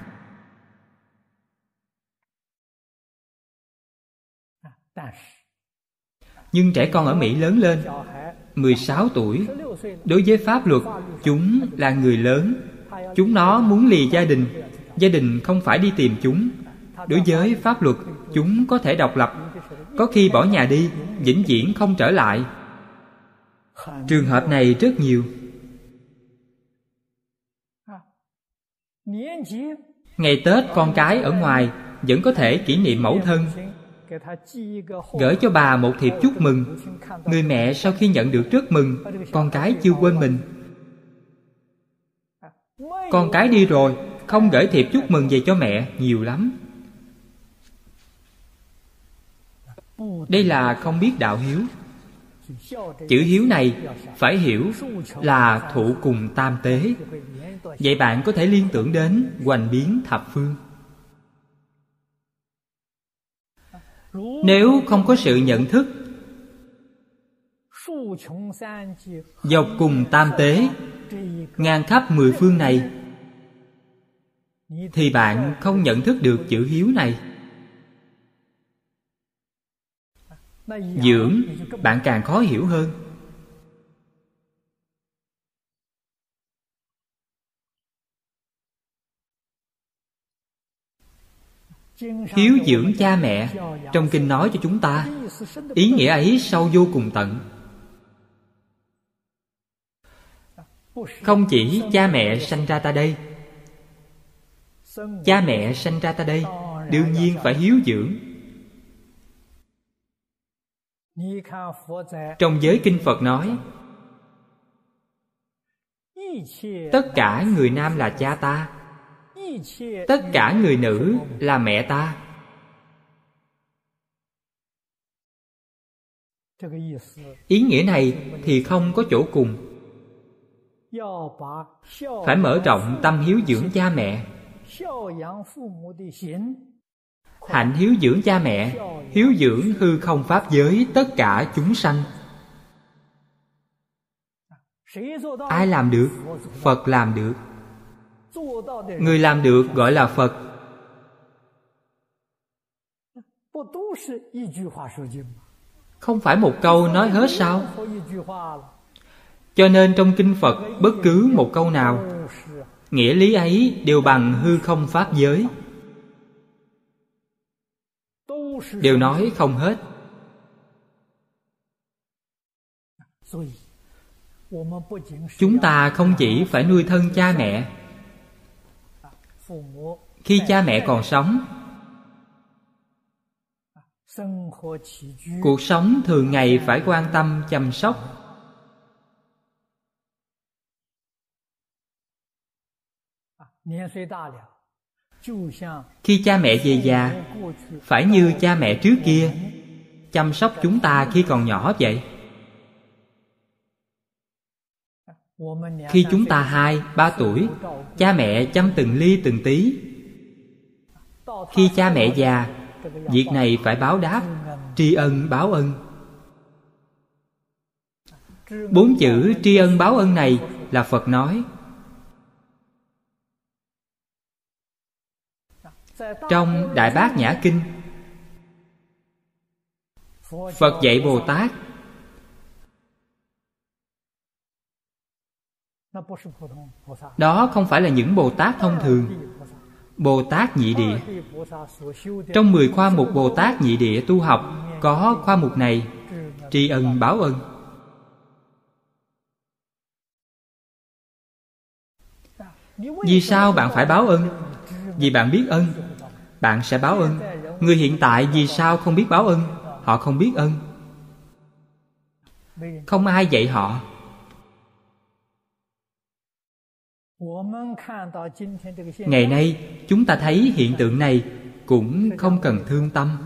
Nhưng trẻ con ở mỹ lớn lên. 16 tuổi. Đối với pháp luật, chúng là người lớn. Chúng nó muốn lì gia đình. Gia đình không phải đi tìm chúng. Đối với pháp luật, chúng có thể độc lập. Có khi bỏ nhà đi, vĩnh viễn không trở lại. Trường hợp này rất nhiều. Ngày tết, con cái ở ngoài vẫn có thể kỷ niệm mẫu thân gửi cho bà một thiệp chúc mừng. Người mẹ sau khi nhận được rất mừng, con cái chưa quên mình. Con cái đi rồi, không gửi thiệp chúc mừng về cho mẹ, nhiều lắm. Đây là không biết đạo hiếu. Chữ hiếu này phải hiểu là thụ cùng tam tế. Vậy bạn có thể liên tưởng đến hoành biến thập phương. Nếu không có sự nhận thức, dọc cùng tam tế, ngang khắp mười phương này, thì bạn không nhận thức được chữ hiếu này. Dưỡng, bạn càng khó hiểu hơn. Hiếu dưỡng cha mẹ trong kinh nói cho chúng ta, ý nghĩa ấy sâu vô cùng tận. Không chỉ cha mẹ sanh ra ta đây, cha mẹ sanh ra ta đây đương nhiên phải hiếu dưỡng. Trong giới kinh phật nói, tất cả người nam là cha ta tất cả người nữ là mẹ ta. Ý nghĩa này thì không có chỗ cùng. Phải mở rộng tâm hiếu dưỡng cha mẹ. Hạnh hiếu dưỡng cha mẹ, hiếu dưỡng hư không pháp giới tất cả chúng sanh. Ai làm được? Phật làm được người làm được gọi là phật. không phải một câu nói hết sao? cho nên trong kinh phật bất cứ một câu nào nghĩa lý ấy đều bằng hư không pháp giới. đều nói không hết. chúng ta không chỉ phải nuôi thân cha mẹ khi cha mẹ còn sống, cuộc sống thường ngày phải quan tâm, chăm sóc. Khi cha mẹ về già, phải như cha mẹ trước kia, chăm sóc chúng ta khi còn nhỏ vậy. Khi chúng ta hai ba tuổi cha mẹ chăm từng ly từng tí. Khi cha mẹ già việc này phải báo đáp tri ân báo ân. Bốn chữ tri ân báo ân này là phật nói. Trong đại bát nhã kinh phật dạy bồ tát đó không phải là những bồ tát thông thường. Bồ tát nhị địa? Trong mười khoa mục bồ tát nhị địa tu học có khoa mục này. Tri ân báo ân. Vì sao bạn phải báo ân? Vì bạn biết ân. Bạn sẽ báo ân. Người hiện tại vì sao không biết báo ân? Họ không biết ân. Không ai dạy họ ngày nay, chúng ta thấy hiện tượng này cũng không cần thương tâm.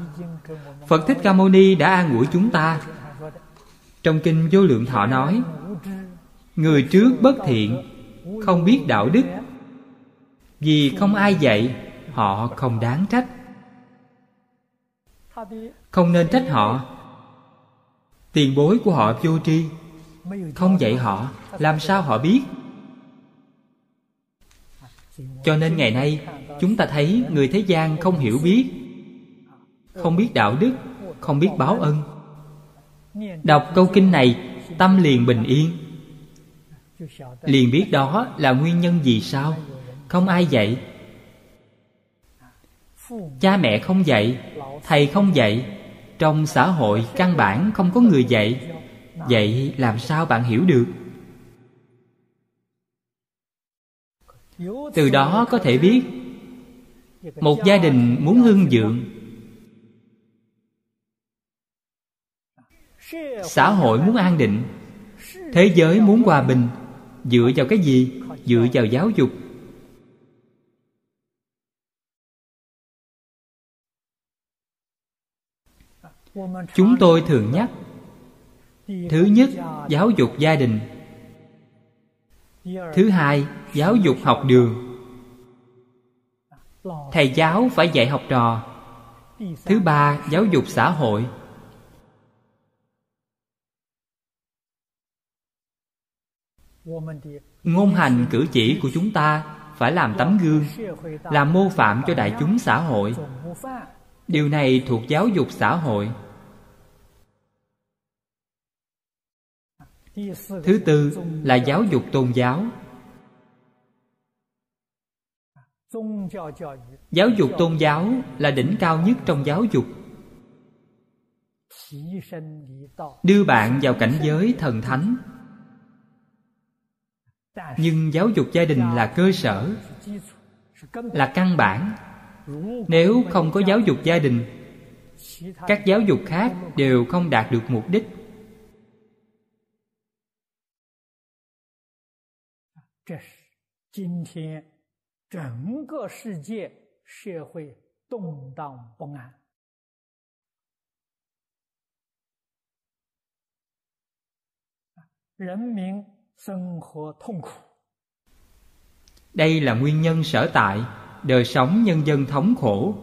Phật thích ca mâu ni đã an ủi chúng ta. Trong kinh vô lượng thọ nói, người trước bất thiện, không biết đạo đức. Vì không ai dạy, họ không đáng trách. Không nên trách họ. Tiền bối của họ vô tri, không dạy họ, làm sao họ biết? Cho nên ngày nay, chúng ta thấy người thế gian không hiểu biết, không biết đạo đức, không biết báo ân. Đọc câu kinh này, tâm liền bình yên. Liền biết đó là nguyên nhân gì sao không ai dạy. Cha mẹ không dạy, thầy không dạy, trong xã hội căn bản không có người dạy. Vậy làm sao bạn hiểu được? Từ đó có thể biết, một gia đình muốn hưng vượng xã hội muốn an định. Thế giới muốn hòa bình, dựa vào cái gì? Dựa vào giáo dục. Chúng tôi thường nhắc, thứ nhất, giáo dục gia đình thứ hai, giáo dục học đường. Thầy giáo phải dạy học trò. Thứ ba, giáo dục xã hội. Ngôn hành cử chỉ của chúng ta phải làm tấm gương, làm mô phạm cho đại chúng xã hội. Điều này thuộc giáo dục xã hội. Thứ tư là giáo dục tôn giáo. Giáo dục tôn giáo là đỉnh cao nhất trong giáo dục. Đưa bạn vào cảnh giới thần thánh. Nhưng giáo dục gia đình là cơ sở, là căn bản. Nếu không có giáo dục gia đình, các giáo dục khác đều không đạt được mục đích. 这是今天整个世界社会动荡不安。人民生活痛苦。Đây là nguyên nhân sở tại đời sống nhân dân thống khổ,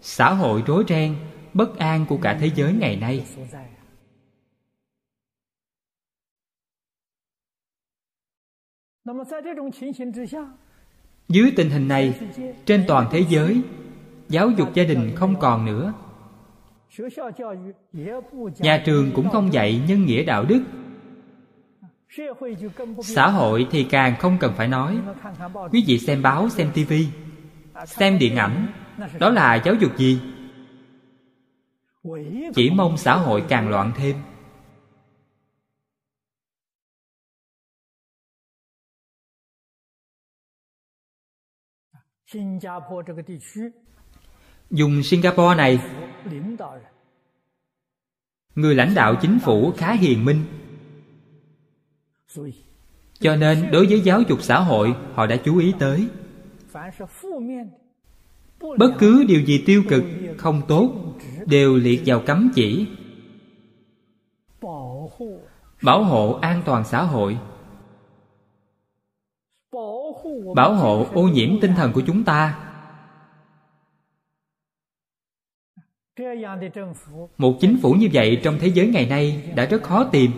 xã hội rối ren, bất an của cả thế giới ngày nay. Dưới tình hình này, trên toàn thế giới, giáo dục gia đình không còn nữa. Nhà trường cũng không dạy nhân nghĩa đạo đức. Xã hội thì càng không cần phải nói. Quý vị xem báo, xem tivi, xem điện ảnh, đó là giáo dục gì? Chỉ mong xã hội càng loạn thêm. Dùng Singapore này Người lãnh đạo chính phủ khá hiền minh. Cho nên đối với giáo dục xã hội Họ đã chú ý tới. Bất cứ điều gì tiêu cực, không tốt Đều liệt vào cấm chỉ. Bảo hộ an toàn xã hội bảo hộ ô nhiễm tinh thần của chúng ta. Một chính phủ như vậy trong thế giới ngày nay đã rất khó tìm.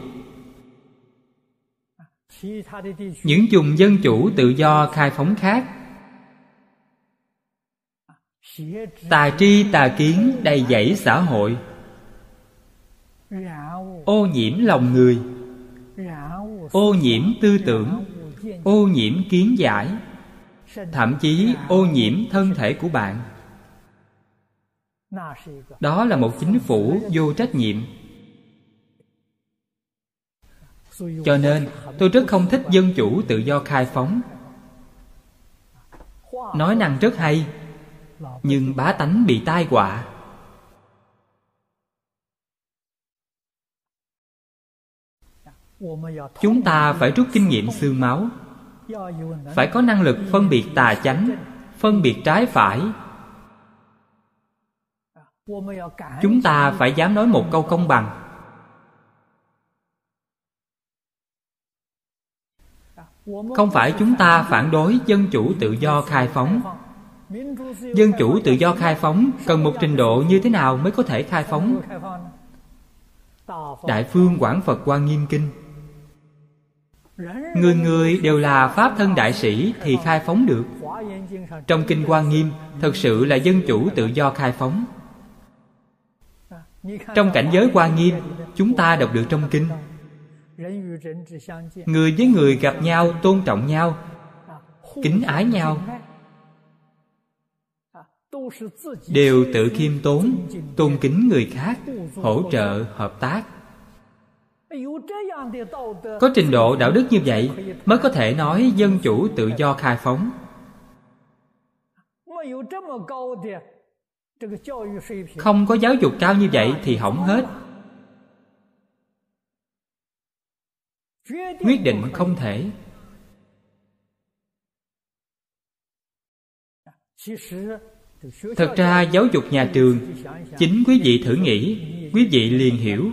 Những vùng dân chủ tự do khai phóng khác. Tà tri, tà kiến đầy dẫy xã hội. Ô nhiễm lòng người. Ô nhiễm tư tưởng ô nhiễm kiến giải, thậm chí ô nhiễm thân thể của bạn. Đó là một chính phủ vô trách nhiệm. Cho nên, tôi rất không thích dân chủ tự do khai phóng. Nói năng rất hay, nhưng bá tánh bị tai họa. Chúng ta phải rút kinh nghiệm xương máu. Phải có năng lực phân biệt tà chánh, phân biệt trái phải. Chúng ta phải dám nói một câu công bằng. Không phải chúng ta phản đối dân chủ tự do khai phóng. Dân chủ tự do khai phóng cần một trình độ như thế nào mới có thể khai phóng? Đại phương quảng phật quan nghiêm kinh người người đều là pháp thân đại sĩ thì khai phóng được. Trong kinh quan nghiêm, thật sự là dân chủ tự do khai phóng. Trong cảnh giới quan nghiêm, chúng ta đọc được trong kinh. Người với người gặp nhau, tôn trọng nhau, kính ái nhau, đều tự khiêm tốn, tôn kính người khác, hỗ trợ, hợp tác có trình độ đạo đức như vậy mới có thể nói dân chủ tự do khai phóng. Không có giáo dục cao như vậy thì hỏng hết. Quyết định không thể. Thật ra giáo dục nhà trường, chính quý vị thử nghĩ, quý vị liền hiểu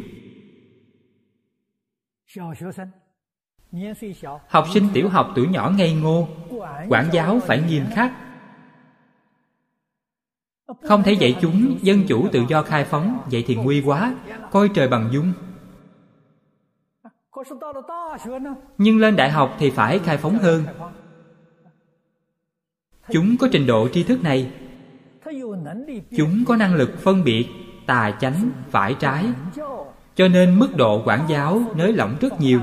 học sinh tiểu học tuổi nhỏ ngây ngô. Quản giáo phải nghiêm khắc. Không thể dạy chúng dân chủ tự do khai phóng vậy thì nguy quá coi trời bằng dung. Nhưng lên đại học thì phải khai phóng hơn. Chúng có trình độ tri thức này. Chúng có năng lực phân biệt tà chánh phải trái cho nên mức độ quản giáo nới lỏng rất nhiều.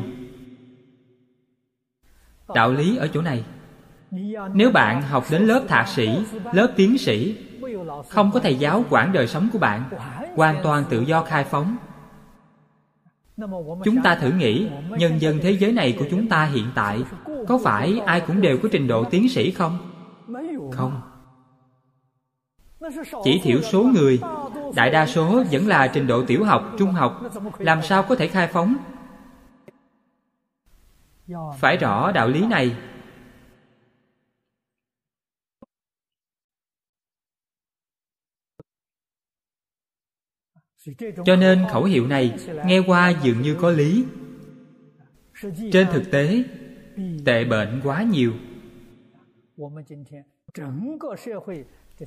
Đạo lý ở chỗ này. Nếu bạn học đến lớp thạc sĩ, lớp tiến sĩ, không có thầy giáo quản đời sống của bạn, hoàn toàn tự do khai phóng. Chúng ta thử nghĩ, nhân dân thế giới này của chúng ta hiện tại, có phải ai cũng đều có trình độ tiến sĩ không? Không chỉ thiểu số người. Đại đa số vẫn là trình độ tiểu học, trung học. Làm sao có thể khai phóng? Phải rõ đạo lý này. Cho nên khẩu hiệu này nghe qua dường như có lý. Trên thực tế, tệ bệnh quá nhiều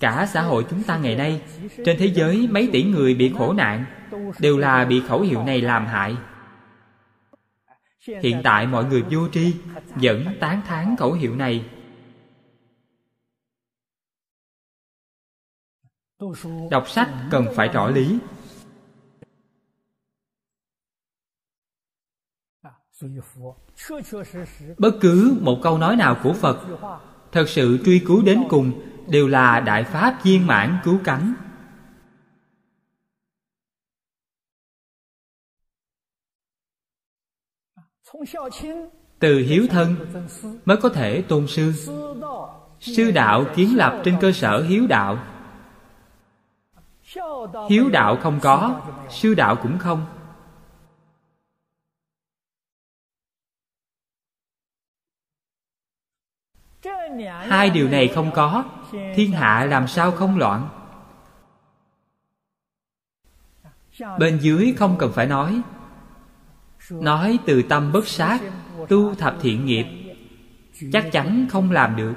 cả xã hội chúng ta ngày nay, trên thế giới mấy tỷ người bị khổ nạn đều là bị khẩu hiệu này làm hại. Hiện tại mọi người vô tri, vẫn tán thán khẩu hiệu này. Đọc sách cần phải rõ lý. Bất cứ một câu nói nào của phật, thật sự truy cứu đến cùng đều là đại pháp viên mãn cứu cánh. Từ hiếu thân mới có thể tôn sư. Sư đạo kiến lập trên cơ sở hiếu đạo. Hiếu đạo không có, sư đạo cũng không. Hai điều này không có. Thiên hạ làm sao không loạn? Bên dưới không cần phải nói. Nói từ tâm bất sát, tu thập thiện nghiệp, chắc chắn không làm được.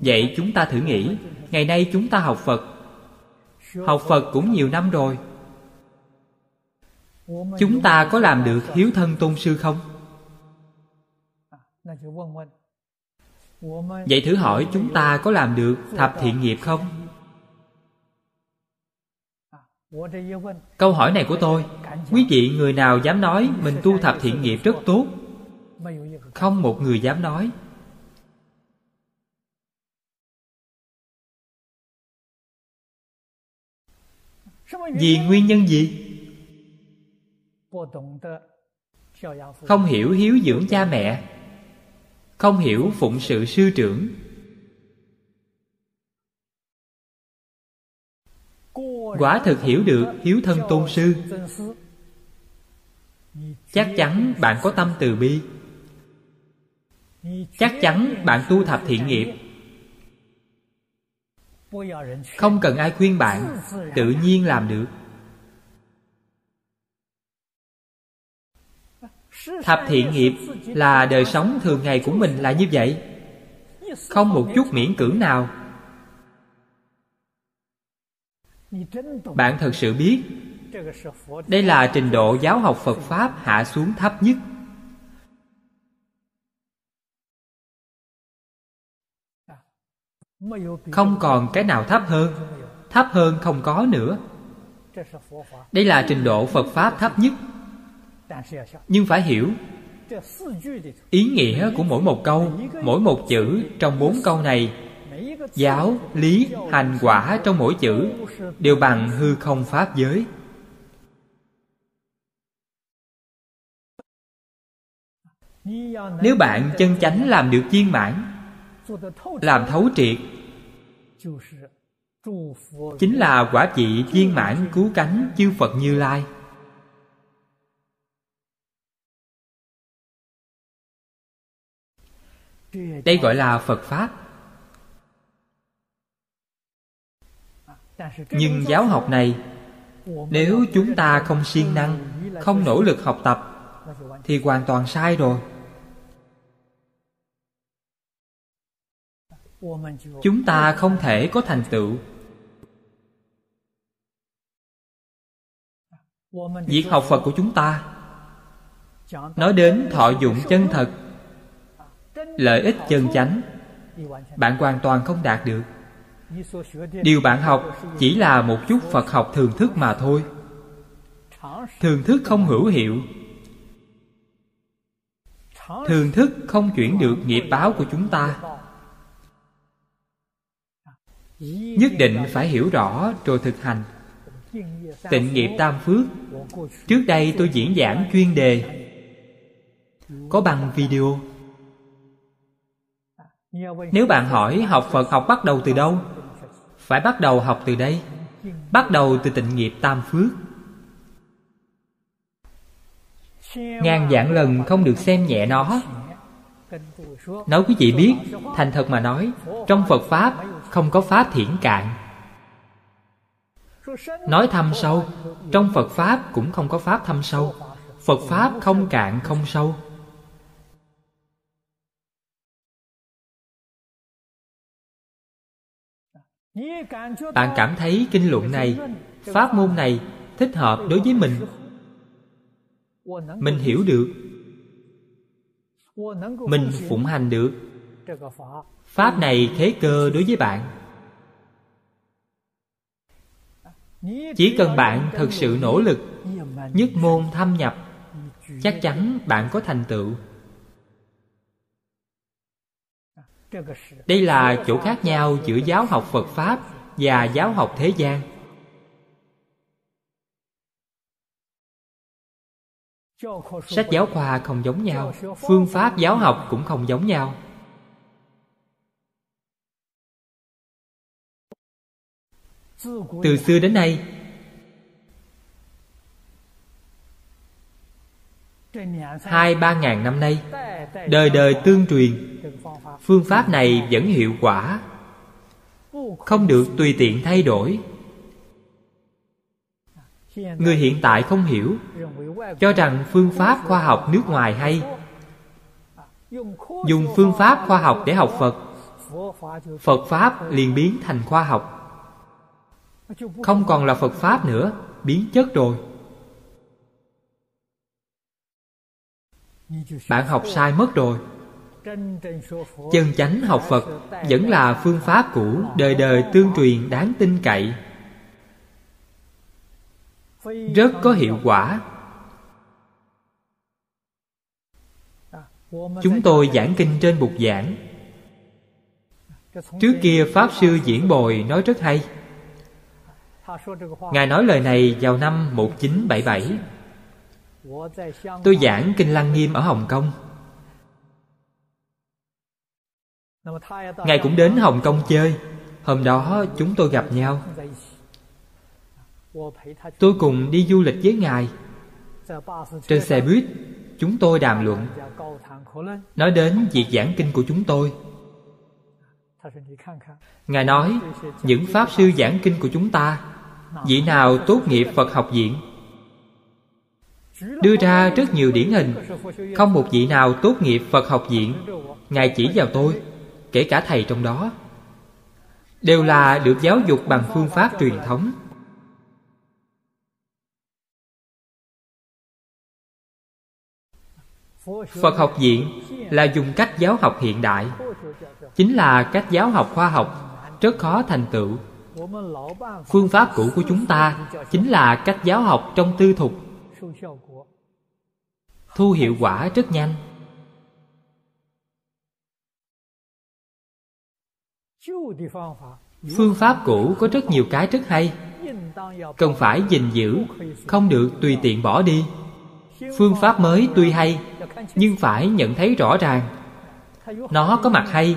Vậy chúng ta thử nghĩ, ngày nay chúng ta học phật. Học phật cũng nhiều năm rồi. Chúng ta có làm được hiếu thân tôn sư không? Vậy thử hỏi chúng ta có làm được thập thiện nghiệp không? Câu hỏi này của tôi quý vị người nào dám nói mình tu thập thiện nghiệp rất tốt. Không một người dám nói. Vì nguyên nhân gì? Không hiểu hiếu dưỡng cha mẹ không hiểu phụng sự sư trưởng. Quả thực hiểu được, hiếu thân tôn sư. Chắc chắn bạn có tâm từ bi. Chắc chắn bạn tu thập thiện nghiệp. Không cần ai khuyên bạn, tự nhiên làm được. Thập thiện nghiệp là đời sống thường ngày của mình là như vậy. Không một chút miễn cưỡng nào. Bạn thật sự biết, đây là trình độ giáo học phật pháp hạ xuống thấp nhất. Không còn cái nào thấp hơn thấp hơn không có nữa. Đây là trình độ phật pháp thấp nhất nhưng phải hiểu, ý nghĩa của mỗi một câu, mỗi một chữ trong bốn câu này, giáo, lý, hành quả trong mỗi chữ đều bằng hư không pháp giới. Nếu bạn chân chánh làm được viên mãn, làm thấu triệt, chính là quả vị viên mãn cứu cánh chư phật như lai. Đây gọi là phật pháp. Nhưng giáo học này, nếu chúng ta không siêng năng, không nỗ lực học tập, thì hoàn toàn sai rồi. Chúng ta không thể có thành tựu. Việc học phật của chúng ta nói đến thọ dụng chân thật lợi ích chân chánh. Bạn hoàn toàn không đạt được. Điều bạn học chỉ là một chút phật học thường thức mà thôi. Thường thức không hữu hiệu. Thường thức không chuyển được nghiệp báo của chúng ta. Nhất định phải hiểu rõ rồi thực hành. Tịnh nghiệp tam phước. Trước đây tôi diễn giảng chuyên đề. Có bằng video nếu bạn hỏi học phật học bắt đầu từ đâu, phải bắt đầu học từ đây, bắt đầu từ tịnh nghiệp tam phước. Ngàn vạn lần không được xem nhẹ nó. Nói quý vị biết, thành thật mà nói, trong phật pháp không có pháp thiển cạn. Nói thâm sâu, trong phật pháp cũng không có pháp thâm sâu. Phật pháp không cạn không sâu. Bạn cảm thấy kinh luận này, pháp môn này thích hợp đối với mình. Mình hiểu được. Mình phụng hành được. Pháp này thế cơ đối với bạn. Chỉ cần bạn thật sự nỗ lực, nhất môn thâm nhập, chắc chắn bạn có thành tựu. Đây là chỗ khác nhau giữa giáo học phật pháp và giáo học thế gian. Sách giáo khoa không giống nhau, phương pháp giáo học cũng không giống nhau. Từ xưa đến nay, hai ba ngàn năm nay, đời đời tương truyền phương pháp này vẫn hiệu quả. Không được tùy tiện thay đổi. Người hiện tại không hiểu, cho rằng phương pháp khoa học nước ngoài hay. Dùng phương pháp khoa học để học phật. Phật pháp liền biến thành khoa học. Không còn là phật pháp nữa, biến chất rồi. Bạn học sai mất rồi chân chánh học phật vẫn là phương pháp cũ đời đời tương truyền đáng tin cậy. Rất có hiệu quả. Chúng tôi giảng kinh trên bục giảng. Trước kia pháp sư diễn bồi nói rất hay. Ngài nói lời này vào năm 1977 tôi giảng kinh lăng nghiêm ở hồng kông. Ngài cũng đến hồng kông chơi. Hôm đó chúng tôi gặp nhau. Tôi cùng đi du lịch với ngài. Trên xe buýt, Chúng tôi đàm luận. Nói đến việc giảng kinh của chúng tôi. Ngài nói, Những Pháp Sư giảng kinh của chúng ta, Vị nào tốt nghiệp Phật học viện? Đưa ra rất nhiều điển hình. Không một vị nào tốt nghiệp Phật học viện. Ngài chỉ vào tôi. Kể cả thầy trong đó, Đều là được giáo dục bằng phương pháp truyền thống. Phật học viện là dùng cách giáo học hiện đại, Chính là cách giáo học khoa học Rất khó thành tựu. Phương pháp cũ của chúng ta Chính là cách giáo học trong tư thục, Thu hiệu quả rất nhanh. Phương pháp cũ có rất nhiều cái rất hay. Cần phải gìn giữ, Không được tùy tiện bỏ đi. Phương pháp mới tuy hay, Nhưng phải nhận thấy rõ ràng. Nó có mặt hay,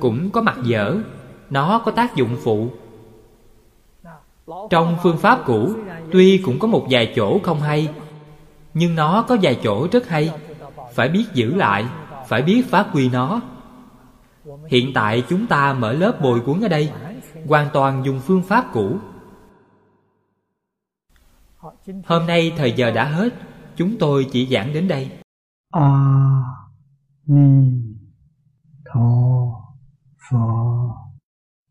Cũng có mặt dở. Nó có tác dụng phụ. Trong phương pháp cũ, Tuy cũng có một vài chỗ không hay, Nhưng nó có vài chỗ rất hay. Phải biết giữ lại, Phải biết phát huy nó hiện tại chúng ta mở lớp bồi cuốn ở đây. Hoàn toàn dùng phương pháp cũ. Hôm nay thời giờ đã hết. Chúng tôi chỉ giảng đến đây. A ni tho phở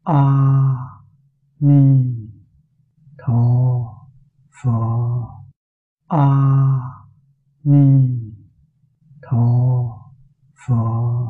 a ni tho phở a ni tho phở